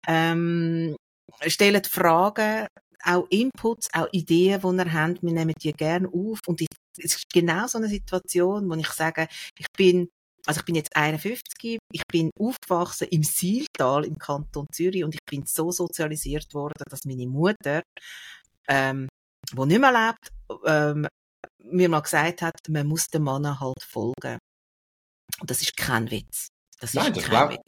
Speaker 1: Ähm, stellt Fragen, auch Inputs, auch Ideen, die ihr habt, wir nehmen die gerne auf. Und es ist genau so eine Situation, wo ich sage, ich bin, also ich bin jetzt 51, ich bin aufgewachsen im Sieltal im Kanton Zürich und ich bin so sozialisiert worden, dass meine Mutter, ähm, wo nicht mehr lebt, ähm, mir mal gesagt hat, man muss dem Mann halt folgen. Und das ist kein Witz.
Speaker 2: Das Nein, das glaube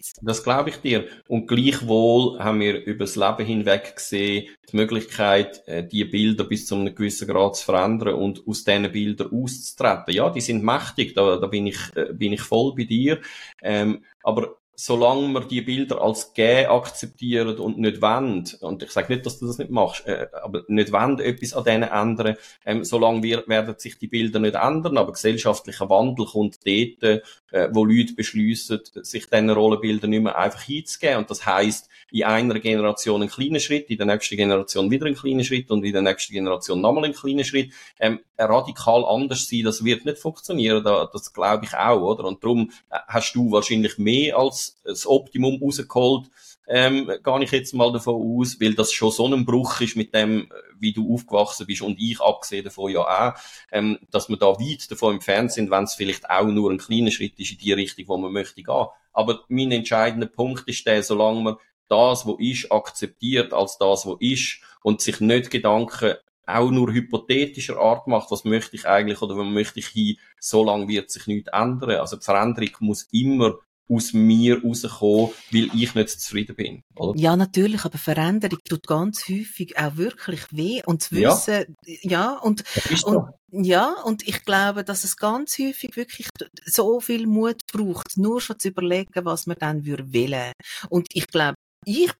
Speaker 2: glaub ich dir. Und gleichwohl haben wir über das Leben hinweg gesehen, die Möglichkeit, äh, die Bilder bis zu einem gewissen Grad zu verändern und aus diesen Bildern auszutreten. Ja, die sind mächtig, da, da bin, ich, äh, bin ich voll bei dir. Ähm, aber solange wir die Bilder als gay akzeptieren und nicht wollen, und ich sage nicht, dass du das nicht machst, äh, aber nicht wollen, etwas an denen ändern, ähm, solange wir, werden sich die Bilder nicht ändern, aber gesellschaftlicher Wandel kommt dort, äh, wo Leute beschließen, sich diesen Rollenbildern nicht mehr einfach hinzugeben. Und das heißt in einer Generation einen kleinen Schritt, in der nächsten Generation wieder einen kleinen Schritt und in der nächsten Generation nochmal einen kleinen Schritt. Ähm, radikal anders sein, das wird nicht funktionieren, das glaube ich auch, oder? Und darum äh, hast du wahrscheinlich mehr als das Optimum rausgeholt ähm, gehe ich jetzt mal davon aus, weil das schon so ein Bruch ist mit dem, wie du aufgewachsen bist und ich abgesehen davon ja auch, ähm, dass wir da weit davon entfernt sind, wenn es vielleicht auch nur ein kleiner Schritt ist in die Richtung, wo man möchte gehen. Aber mein entscheidender Punkt ist der, solange man das, was ist, akzeptiert als das, was ist und sich nicht Gedanken auch nur hypothetischer Art macht, was möchte ich eigentlich oder wo möchte ich hin, so lange wird sich nichts ändern. Also die Veränderung muss immer aus mir rauskommen, weil ich nicht zufrieden bin. Oder?
Speaker 1: Ja, natürlich, aber Veränderung tut ganz häufig auch wirklich weh und zu wissen, ja, ja und, und ja, und ich glaube, dass es ganz häufig wirklich so viel Mut braucht, nur schon zu überlegen, was man dann würde wollen. Und ich glaube, ich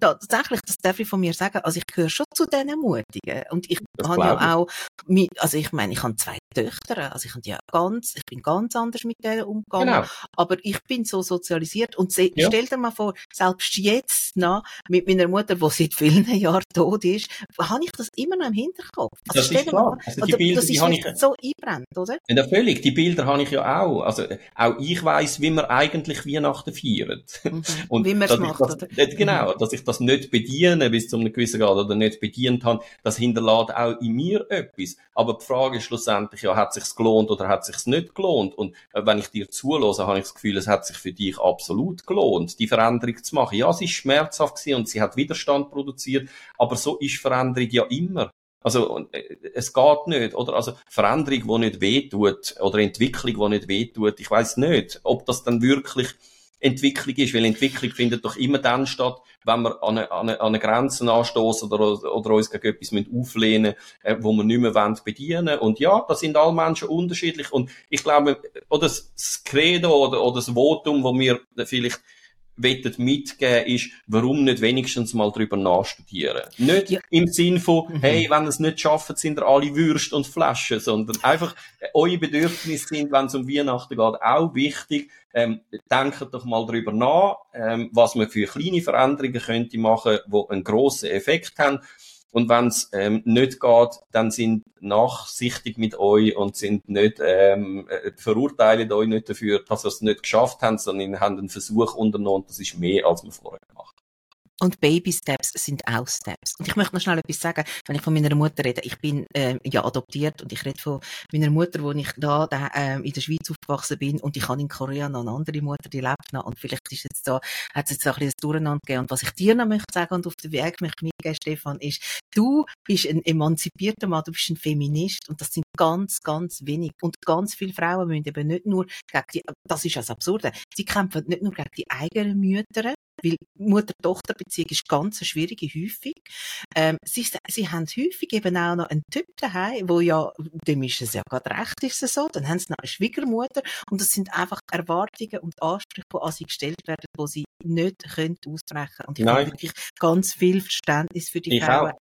Speaker 1: tatsächlich, das darf ich von mir sagen, also ich gehöre schon zu diesen Mutigen. Und ich habe ja auch, also ich meine, ich habe zwei Töchter, also ich habe ja ganz, ich bin ganz anders mit denen umgegangen. Genau. Aber ich bin so sozialisiert und se, ja. stell dir mal vor, selbst jetzt noch mit meiner Mutter, die seit vielen Jahren tot ist, habe ich das immer noch im Hinterkopf.
Speaker 2: Also das ist klar. Also die Bilder,
Speaker 1: das ist
Speaker 2: die ich,
Speaker 1: so einbrennt, oder?
Speaker 2: Ja, völlig. Die Bilder habe ich ja auch. Also auch ich weiß, wie man eigentlich Weihnachten feiert.
Speaker 1: Mhm. Und wie man es macht,
Speaker 2: das, oder? Genau, dass ich das nicht bediene bis zu einem gewissen Grad oder nicht bedient habe, das hinterlässt auch in mir etwas. Aber die Frage ist schlussendlich ja, hat sich's gelohnt oder hat sich's nicht gelohnt? Und äh, wenn ich dir zulose, habe ich das Gefühl, es hat sich für dich absolut gelohnt, die Veränderung zu machen. Ja, sie ist schmerzhaft gewesen und sie hat Widerstand produziert, aber so ist Veränderung ja immer. Also, äh, es geht nicht, oder? Also, Veränderung, die nicht wehtut, oder Entwicklung, die nicht wehtut, ich weiß nicht, ob das dann wirklich Entwicklung ist, weil Entwicklung findet doch immer dann statt, wenn wir an eine, an eine, an anstoßen oder, oder uns gegen etwas auflehnen äh, wo wir nicht mehr wollen, bedienen Und ja, da sind alle Menschen unterschiedlich. Und ich glaube, oder das Credo oder, oder das Votum, wo wir vielleicht wettet mitgeben, ist, warum nicht wenigstens mal drüber nachstudieren. Nicht ja. im Sinn von, mhm. hey, wenn ihr es nicht schafft, sind ihr alle Würst und Flaschen, sondern einfach, äh, eure Bedürfnisse sind, wenn es um Weihnachten geht, auch wichtig. Ähm, denkt doch mal drüber nach, ähm, was man für kleine Veränderungen könnte machen, die einen grossen Effekt haben. Und wenn es ähm, nicht geht, dann sind nachsichtig mit euch und sind nicht ähm, äh, verurteilen euch nicht dafür, dass ihr es nicht geschafft habt, sondern haben einen Versuch unternommen. Das ist mehr, als wir vorher gemacht
Speaker 1: und Baby-Steps sind auch Steps. Und ich möchte noch schnell etwas sagen, wenn ich von meiner Mutter rede. Ich bin äh, ja adoptiert und ich rede von meiner Mutter, wo ich da, da äh, in der Schweiz aufgewachsen bin und ich habe in Korea noch eine andere Mutter, die lebt noch und vielleicht ist jetzt da, hat es jetzt auch ein bisschen Durcheinander gegeben. Und was ich dir noch möchte sagen und auf den Weg möchte mitgeben, Stefan, ist, du bist ein emanzipierter Mann, du bist ein Feminist und das sind ganz, ganz wenig. Und ganz viele Frauen müssen eben nicht nur gegen die, das ist das Absurde, sie kämpfen nicht nur gegen die eigenen Mütter, weil Mutter-Tochter-Beziehung ist ganz eine schwierige häufig. Ähm, sie, sie haben häufig eben auch noch einen Typ daheim, wo ja, dem ist es ja gerade recht, ist es so, dann haben sie noch eine Schwiegermutter und das sind einfach Erwartungen und Ansprüche, die an sie gestellt werden, die sie nicht können aussprechen. Und ich habe wirklich ganz viel Verständnis für die ich Frauen. Auch.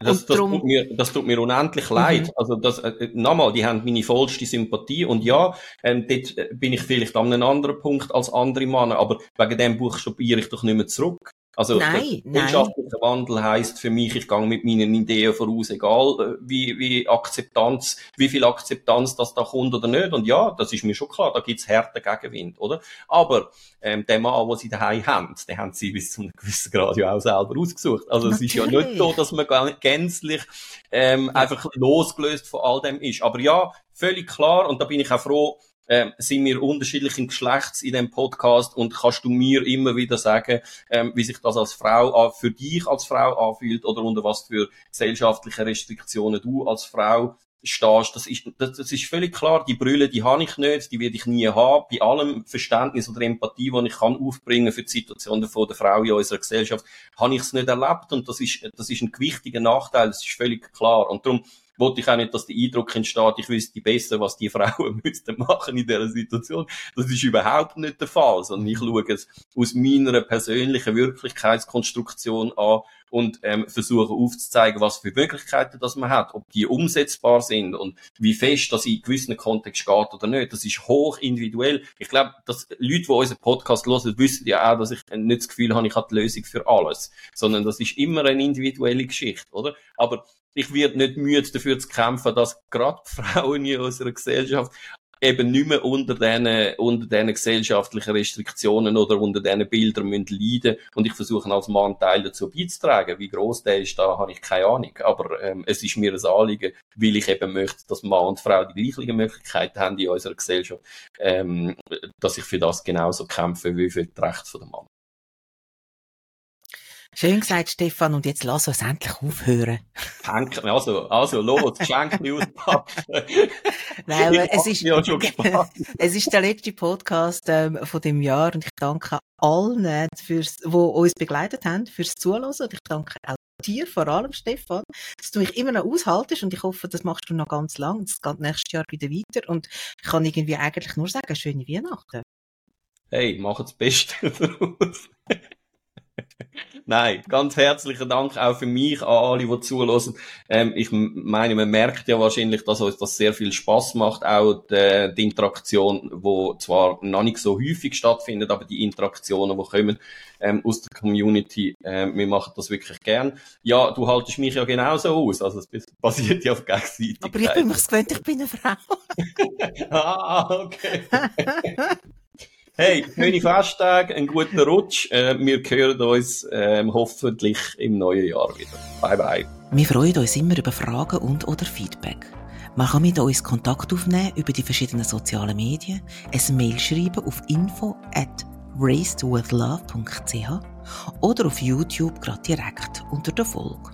Speaker 2: Das, das, tut mir, das tut mir unendlich leid. Mhm. Also das, äh, nochmal, die haben meine vollste Sympathie und ja, ähm, dort äh, bin ich vielleicht an einem anderen Punkt als andere Männer, aber wegen dem buchstabiere ich doch nicht mehr zurück. Also
Speaker 1: nein,
Speaker 2: wirtschaftlicher Wandel heißt für mich, ich gehe mit meinen Ideen voraus, egal äh, wie, wie Akzeptanz, wie viel Akzeptanz das da kommt oder nicht. Und ja, das ist mir schon klar, da gibt's harten Gegenwind, oder? Aber ähm, der Mann, den sie daheim haben, den haben sie bis zu einem gewissen Grad ja auch selber ausgesucht. Also Natürlich. es ist ja nicht so, dass man gänzlich ähm, einfach losgelöst von all dem ist. Aber ja, völlig klar, und da bin ich auch froh, ähm, sind wir unterschiedlichen Geschlechts in dem Podcast und kannst du mir immer wieder sagen, ähm, wie sich das als Frau für dich als Frau anfühlt oder unter was für gesellschaftliche Restriktionen du als Frau stehst. Das ist, das, das ist völlig klar. Die Brille, die habe ich nicht, die werde ich nie haben. Bei allem Verständnis oder Empathie, die ich kann aufbringen für die Situation von der Frau in unserer Gesellschaft, habe ich es nicht erlebt und das ist, das ist ein gewichtiger Nachteil. Das ist völlig klar. Und darum wollte ich auch nicht, dass der Eindruck entsteht, ich wüsste besser, was die Frauen müssten machen in dieser Situation. Das ist überhaupt nicht der Fall, sondern ich schaue es aus meiner persönlichen Wirklichkeitskonstruktion an und ähm, versuche aufzuzeigen, was für Möglichkeiten das man hat, ob die umsetzbar sind und wie fest das in gewissen Kontext geht oder nicht. Das ist hoch individuell. Ich glaube, dass Leute, die unseren Podcast hören, wissen ja auch, dass ich nicht das Gefühl habe, ich habe die Lösung für alles, sondern das ist immer eine individuelle Geschichte, oder? Aber ich werde nicht müde dafür zu kämpfen, dass gerade Frauen in unserer Gesellschaft eben nicht mehr unter diesen, unter diesen gesellschaftlichen Restriktionen oder unter diesen Bildern müssen leiden und ich versuche als Mann Teil dazu beizutragen. Wie groß der ist, da habe ich keine Ahnung. Aber ähm, es ist mir ein Anliegen, weil ich eben möchte, dass Mann und Frau die gleichen Möglichkeiten haben in unserer Gesellschaft, ähm, dass ich für das genauso kämpfe wie für das Recht der Mann.
Speaker 1: Schön gesagt, Stefan, und jetzt lass uns endlich aufhören.
Speaker 2: Danke, also, also, los, schenk mir auspacken.
Speaker 1: Nein, aber es ist, es ist der letzte Podcast ähm, von dem Jahr und ich danke allen, fürs, die uns begleitet haben, fürs Zuhören und ich danke auch dir, vor allem Stefan, dass du mich immer noch aushaltest und ich hoffe, das machst du noch ganz lang. Es geht nächstes Jahr wieder weiter und ich kann irgendwie eigentlich nur sagen, schöne Weihnachten.
Speaker 2: Hey, mach das Beste daraus. Nein, ganz herzlichen Dank auch für mich an alle, die zuhören. Ähm, ich meine, man merkt ja wahrscheinlich, dass uns das sehr viel Spaß macht, auch die, die Interaktion, wo zwar noch nicht so häufig stattfindet, aber die Interaktionen, die kommen ähm, aus der Community, äh, wir machen das wirklich gern. Ja, du haltest mich ja genauso aus, also es basiert ja auf Gegenseitigkeit.
Speaker 1: Aber ich bin mir gewöhnt, ich bin eine Frau.
Speaker 2: ah, okay. Hey, schöne Festtage, einen guten Rutsch. Äh, wir hören uns ähm, hoffentlich im neuen Jahr wieder. Bye bye.
Speaker 1: Wir freuen uns immer über Fragen und oder Feedback. Man kann mit uns Kontakt aufnehmen über die verschiedenen sozialen Medien, ein Mail schreiben auf info at racedwithlove.ch oder auf YouTube gerade direkt unter der Folge.